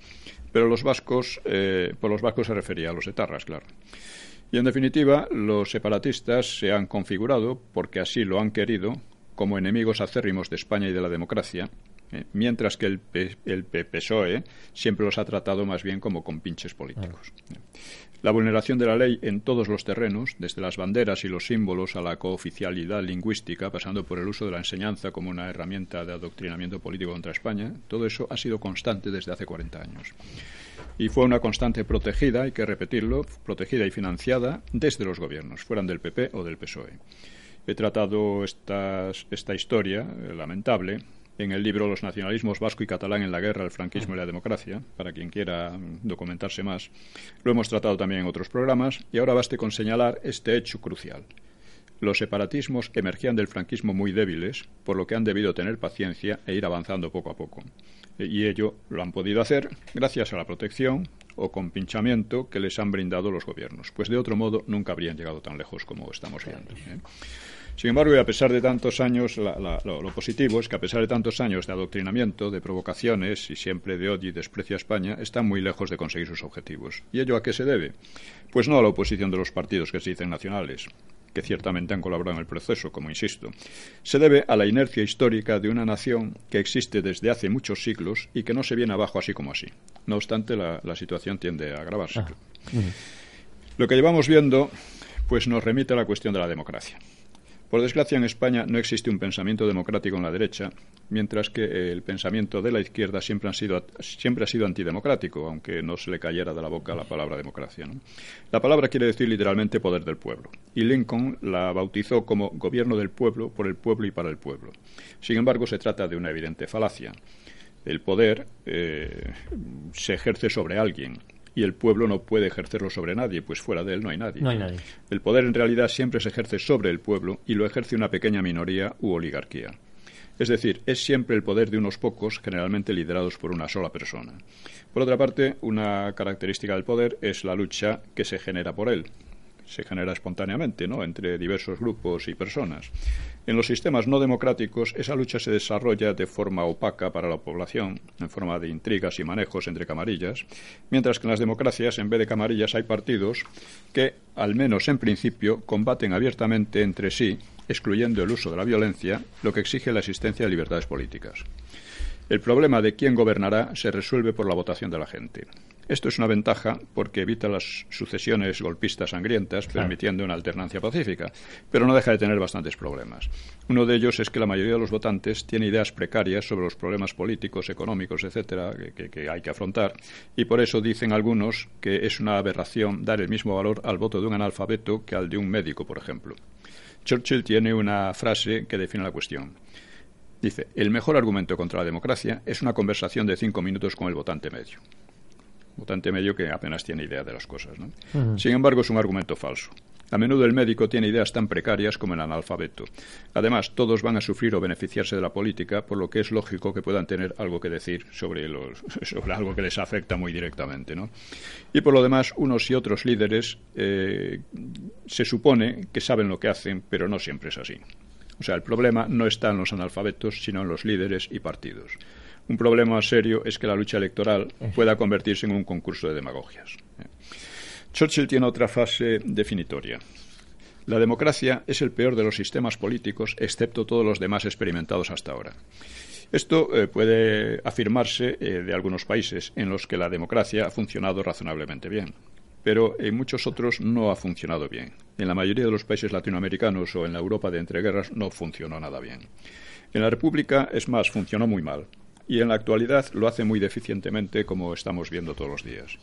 Pero los vascos, eh, por los vascos se refería a los etarras, claro. Y en definitiva, los separatistas se han configurado, porque así lo han querido, como enemigos acérrimos de España y de la democracia, eh, mientras que el, P- el PSOE siempre los ha tratado más bien como compinches políticos. La vulneración de la ley en todos los terrenos, desde las banderas y los símbolos a la cooficialidad lingüística, pasando por el uso de la enseñanza como una herramienta de adoctrinamiento político contra España, todo eso ha sido constante desde hace 40 años y fue una constante protegida, hay que repetirlo, protegida y financiada desde los gobiernos, fueran del PP o del PSOE. He tratado esta historia eh, lamentable en el libro Los nacionalismos vasco y catalán en la guerra, el franquismo y la democracia, para quien quiera mm, documentarse más. Lo hemos tratado también en otros programas y ahora baste con señalar este hecho crucial. Los separatismos emergían del franquismo muy débiles, por lo que han debido tener paciencia e ir avanzando poco a poco. Y ello lo han podido hacer gracias a la protección o compinchamiento que les han brindado los gobiernos. Pues de otro modo nunca habrían llegado tan lejos como estamos viendo. ¿eh? Sin embargo, y a pesar de tantos años, lo, positivo es que a pesar de tantos años de adoctrinamiento, de provocaciones y siempre de odio y desprecio a España, están muy lejos de conseguir sus objetivos. ¿Y ello a qué se debe? Pues no a la oposición de los partidos que se dicen nacionales, que ciertamente han colaborado en el proceso, como insisto. Se debe a la inercia histórica de una nación que existe desde hace muchos siglos y que no se viene abajo así como así. No obstante, la, situación tiende a agravarse. Ah, lo que llevamos viendo pues nos remite a la cuestión de la democracia. Por desgracia, en España no existe un pensamiento democrático en la derecha, mientras que el pensamiento de la izquierda siempre, siempre ha sido antidemocrático, aunque no se le cayera de la boca la palabra democracia. La palabra quiere decir literalmente poder del pueblo, y Lincoln la bautizó como gobierno del pueblo, por el pueblo y para el pueblo. Sin embargo, se trata de una evidente falacia. El poder eh, se ejerce sobre alguien, y el pueblo no puede ejercerlo sobre nadie, pues fuera de él no hay nadie. No hay nadie. El poder en realidad siempre se ejerce sobre el pueblo y lo ejerce una pequeña minoría u oligarquía. Es decir, es siempre el poder de unos pocos, generalmente liderados por una sola persona. Por otra parte, una característica del poder es la lucha que se genera por él, se genera espontáneamente, ¿no? entre diversos grupos y personas. En los sistemas no democráticos, esa lucha se desarrolla de forma opaca para la población, en forma de intrigas y manejos entre camarillas, mientras que en las democracias, en vez de camarillas, hay partidos que, al menos en principio, combaten abiertamente entre sí, excluyendo el uso de la violencia, lo que exige la existencia de libertades políticas. El problema de quién gobernará se resuelve por la votación de la gente. Esto es una ventaja porque evita las sucesiones golpistas sangrientas, permitiendo una alternancia pacífica, pero no deja de tener bastantes problemas. Uno de ellos es que la mayoría de los votantes tiene ideas precarias sobre los problemas políticos, económicos, etcétera, que, hay que afrontar, y por eso dicen algunos que es una aberración dar el mismo valor al voto de un analfabeto que al de un médico, por ejemplo. Churchill tiene una frase que define la cuestión. Dice, el mejor argumento contra la democracia es una conversación de cinco minutos con el votante medio votante medio que apenas tiene idea de las cosas. ¿no? Sin embargo, es un argumento falso. A menudo el médico tiene ideas tan precarias como el analfabeto. Además, todos van a sufrir o beneficiarse de la política, por lo que es lógico que puedan tener algo que decir sobre, los, [LAUGHS] sobre algo que les afecta muy directamente. ¿no? Y por lo demás, unos y otros líderes eh, se supone que saben lo que hacen, pero no siempre es así. O sea, el problema no está en los analfabetos, sino en los líderes y partidos. Un problema serio es que la lucha electoral pueda convertirse en un concurso de demagogias. Churchill tiene otra fase definitoria. La democracia es el peor de los sistemas políticos, excepto todos los demás experimentados hasta ahora. Esto eh, puede afirmarse eh, de algunos países en los que la democracia ha funcionado razonablemente bien, pero en muchos otros no ha funcionado bien. En la mayoría de los países latinoamericanos o en la Europa de entreguerras no funcionó nada bien. En la República, es más, funcionó muy mal y en la actualidad lo hace muy deficientemente, como estamos viendo todos los días.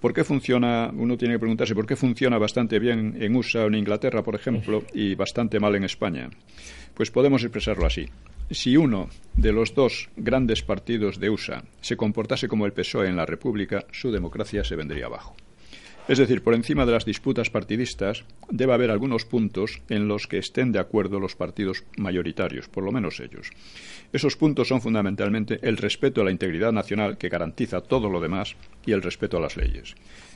¿Por qué funciona? Uno tiene que preguntarse por qué funciona bastante bien en USA o en Inglaterra, por ejemplo, y bastante mal en España. Pues podemos expresarlo así. Si uno de los dos grandes partidos de USA se comportase como el PSOE en la República, su democracia se vendría abajo. Es decir, por encima de las disputas partidistas, debe haber algunos puntos en los que estén de acuerdo los partidos mayoritarios, por lo menos ellos. Esos puntos son fundamentalmente el respeto a la integridad nacional que garantiza todo lo demás y el respeto a las leyes.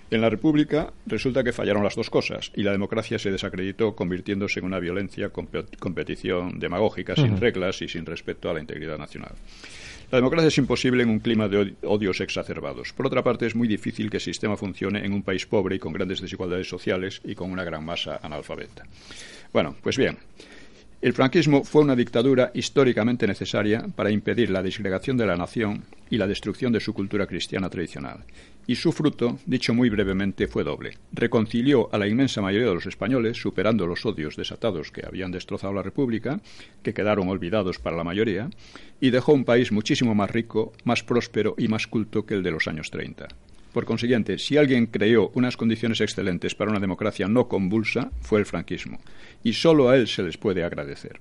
En la República resulta que fallaron las dos cosas y la democracia se desacreditó convirtiéndose en una violencia competición demagógica sin reglas y sin respeto a la integridad nacional. La democracia es imposible en un clima de odios exacerbados. Por otra parte, es muy difícil que el sistema funcione en un país pobre y con grandes desigualdades sociales y con una gran masa analfabeta. Bueno, pues bien, el franquismo fue una dictadura históricamente necesaria para impedir la disgregación de la nación y la destrucción de su cultura cristiana tradicional. Y su fruto, dicho muy brevemente, fue doble. Reconcilió a la inmensa mayoría de los españoles, superando los odios desatados que habían destrozado la República, que quedaron olvidados para la mayoría, y dejó un país muchísimo más rico, más próspero y más culto que el de los años 30. Por consiguiente, si alguien creó unas condiciones excelentes para una democracia no convulsa, fue el franquismo, y solo a él se les puede agradecer.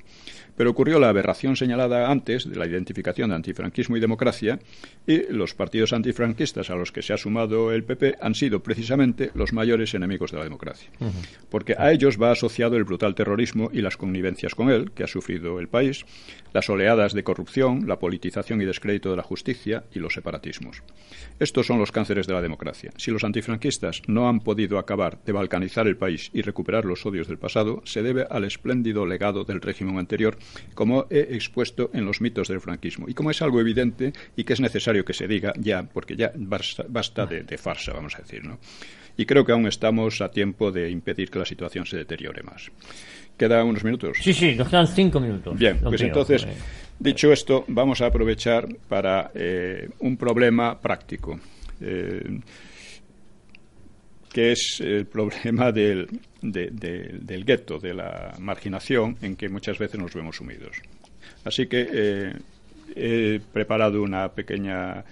Pero ocurrió la aberración señalada antes de la identificación de antifranquismo y democracia y los partidos antifranquistas a los que se ha sumado el PP han sido precisamente los mayores enemigos de la democracia. Porque a ellos va asociado el brutal terrorismo y las connivencias con él que ha sufrido el país, las oleadas de corrupción, la politización y descrédito de la justicia y los separatismos. Estos son los cánceres de la democracia. Si los antifranquistas no han podido acabar de balcanizar el país y recuperar los odios del pasado, se debe al espléndido legado del régimen anterior, como he expuesto en los mitos del franquismo. Y como es algo evidente y que es necesario que se diga ya, porque ya basta, de, de farsa, vamos a decir, ¿no? Y creo que aún estamos a tiempo de impedir que la situación se deteriore más. ¿Queda unos minutos? Sí, sí, nos quedan cinco minutos. Bien, pues entonces, dicho esto, vamos a aprovechar para eh, un problema práctico, eh, que es el problema del, del gueto, de la marginación en que muchas veces nos vemos sumidos. Así que eh, he preparado una pequeña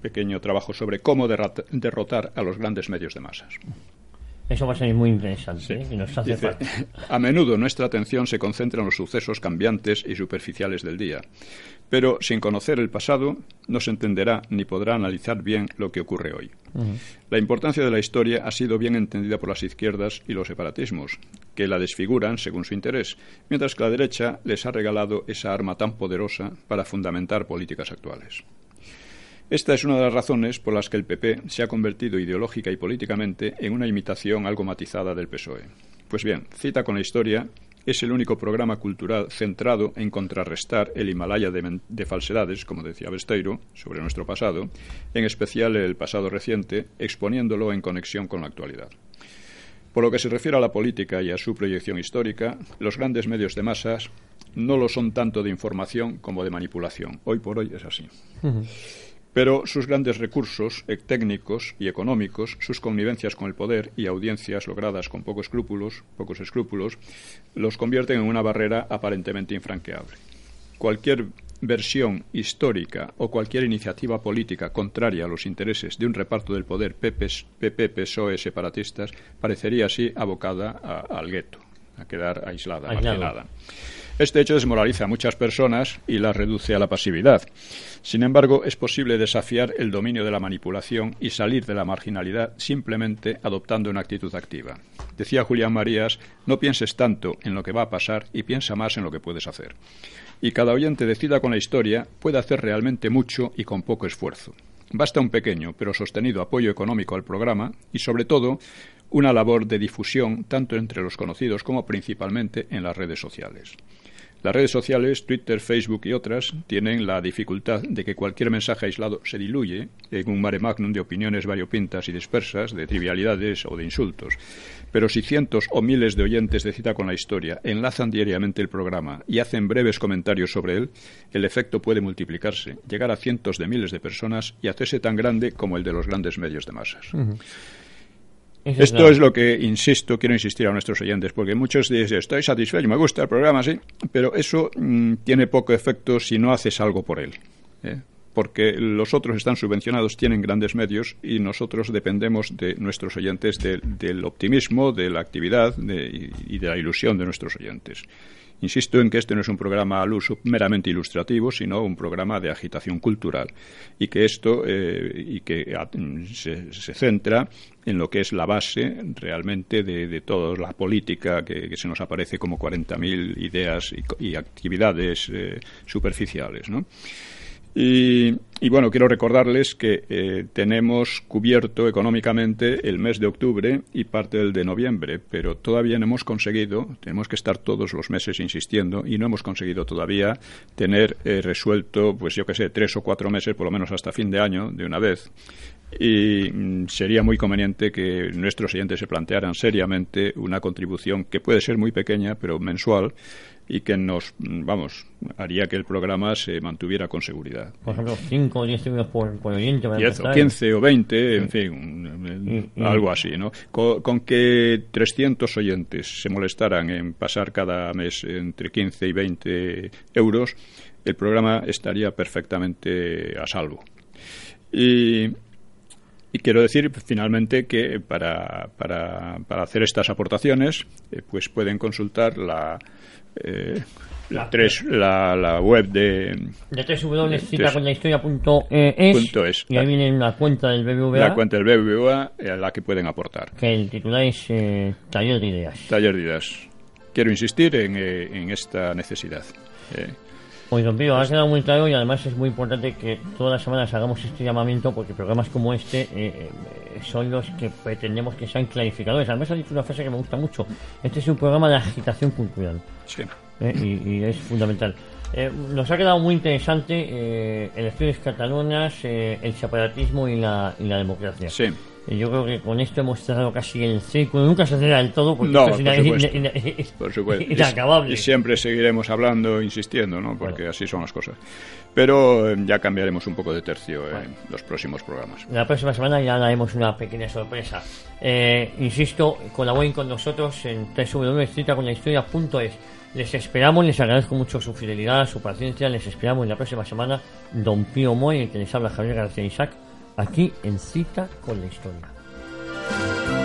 pequeño trabajo sobre cómo derrotar a los grandes medios de masas. Eso va a ser muy interesante ¿eh? nos hace [LAUGHS] A menudo nuestra atención se concentra en los sucesos cambiantes y superficiales del día, pero sin conocer el pasado no se entenderá ni podrá analizar bien lo que ocurre hoy. La importancia de la historia ha sido bien entendida por las izquierdas y los separatismos, que la desfiguran según su interés, mientras que la derecha les ha regalado esa arma tan poderosa para fundamentar políticas actuales. Esta es una de las razones por las que el PP se ha convertido ideológica y políticamente en una imitación algo matizada del PSOE. Pues bien, Cita con la Historia es el único programa cultural centrado en contrarrestar el Himalaya de, falsedades, como decía Besteiro, sobre nuestro pasado, en especial el pasado reciente, exponiéndolo en conexión con la actualidad. Por lo que se refiere a la política y a su proyección histórica, los grandes medios de masas no lo son tanto de información como de manipulación. Hoy por hoy es así. Pero sus grandes recursos eh, técnicos y económicos, sus connivencias con el poder y audiencias logradas con pocos escrúpulos, pocos escrúpulos, los convierten en una barrera aparentemente infranqueable. Cualquier versión histórica o cualquier iniciativa política contraria a los intereses de un reparto del poder PP, PSOE separatistas parecería así abocada al gueto, a quedar aislada, marginada. Este hecho desmoraliza a muchas personas y las reduce a la pasividad. Sin embargo, es posible desafiar el dominio de la manipulación y salir de la marginalidad simplemente adoptando una actitud activa. Decía Julián Marías, no pienses tanto en lo que va a pasar y piensa más en lo que puedes hacer. Y cada oyente decida con la historia puede hacer realmente mucho y con poco esfuerzo. Basta un pequeño pero sostenido apoyo económico al programa y, sobre todo, una labor de difusión tanto entre los conocidos como principalmente en las redes sociales. Las redes sociales, Twitter, Facebook y otras, tienen la dificultad de que cualquier mensaje aislado se diluye en un mare magnum de opiniones variopintas y dispersas, de trivialidades o de insultos. Pero si cientos o miles de oyentes de Cita con la Historia enlazan diariamente el programa y hacen breves comentarios sobre él, el efecto puede multiplicarse, llegar a cientos de miles de personas y hacerse tan grande como el de los grandes medios de masas. Esto es lo que, insisto, quiero insistir a nuestros oyentes, porque muchos dicen, estoy satisfecho, me gusta el programa, sí, pero eso mm, tiene poco efecto si no haces algo por él. ¿eh? Porque los otros están subvencionados, tienen grandes medios y nosotros dependemos de nuestros oyentes, del optimismo, de la actividad y de la ilusión de nuestros oyentes. Insisto en que este no es un programa al uso meramente ilustrativo, sino un programa de agitación cultural y que esto eh, y que se, centra en lo que es la base realmente de, toda la política que, se nos aparece como 40.000 ideas y, actividades eh, superficiales. ¿no? Y, bueno, quiero recordarles que eh, tenemos cubierto económicamente el mes de octubre y parte del de noviembre, pero todavía no hemos conseguido, tenemos que estar todos los meses insistiendo y no hemos conseguido todavía tener eh, resuelto, pues yo que sé, tres o cuatro meses, por lo menos hasta fin de año, de una vez. Y mm, sería muy conveniente que nuestros oyentes se plantearan seriamente una contribución que puede ser muy pequeña, pero mensual, y que nos, vamos, haría que el programa se mantuviera con seguridad. Por ejemplo, 5 o 10 euros por, por oyente. 10 o 15 o 20, en fin, algo así, ¿no? Con, que 300 oyentes se molestaran en pasar cada mes entre 15 y 20 euros, el programa estaría perfectamente a salvo. Y Y quiero decir finalmente que para, para, para hacer estas aportaciones eh, pues pueden consultar la, eh, la, tres, la, la web de... De www.citaconlahistoria.es y ahí viene una cuenta del BBVA. La cuenta del BBVA a la que pueden aportar. Que el titular es eh, Taller de Ideas. Taller de Ideas. Quiero insistir en, eh, en esta necesidad. Eh, Pues Pío, ha quedado muy claro y además es muy importante que todas las semanas hagamos este llamamiento porque programas como este eh, eh, son los que pretendemos que sean clarificadores. Además ha dicho una frase que me gusta mucho. Este es un programa de agitación cultural sí. eh, y, y es fundamental. Eh, nos ha quedado muy interesante eh, elecciones catalanas, eh, el separatismo y la, y la democracia. Sí. Yo creo que con esto hemos cerrado casi el círculo. Nunca se cierra del todo porque No, es por supuesto. ina- ina- Por supuesto. Y- inacabable. Y, siempre seguiremos hablando, insistiendo, ¿no? Porque así son las cosas. Pero eh, ya cambiaremos un poco de tercio en los próximos programas. La próxima semana ya haremos una pequeña sorpresa. Eh, insisto, colaboren con nosotros en www.citaconlahistoria.es. Les esperamos, les agradezco mucho su fidelidad, su paciencia. Les esperamos en la próxima semana. Don Pío Moy, el que les habla Javier García Isaac, aquí en Cita con la Historia.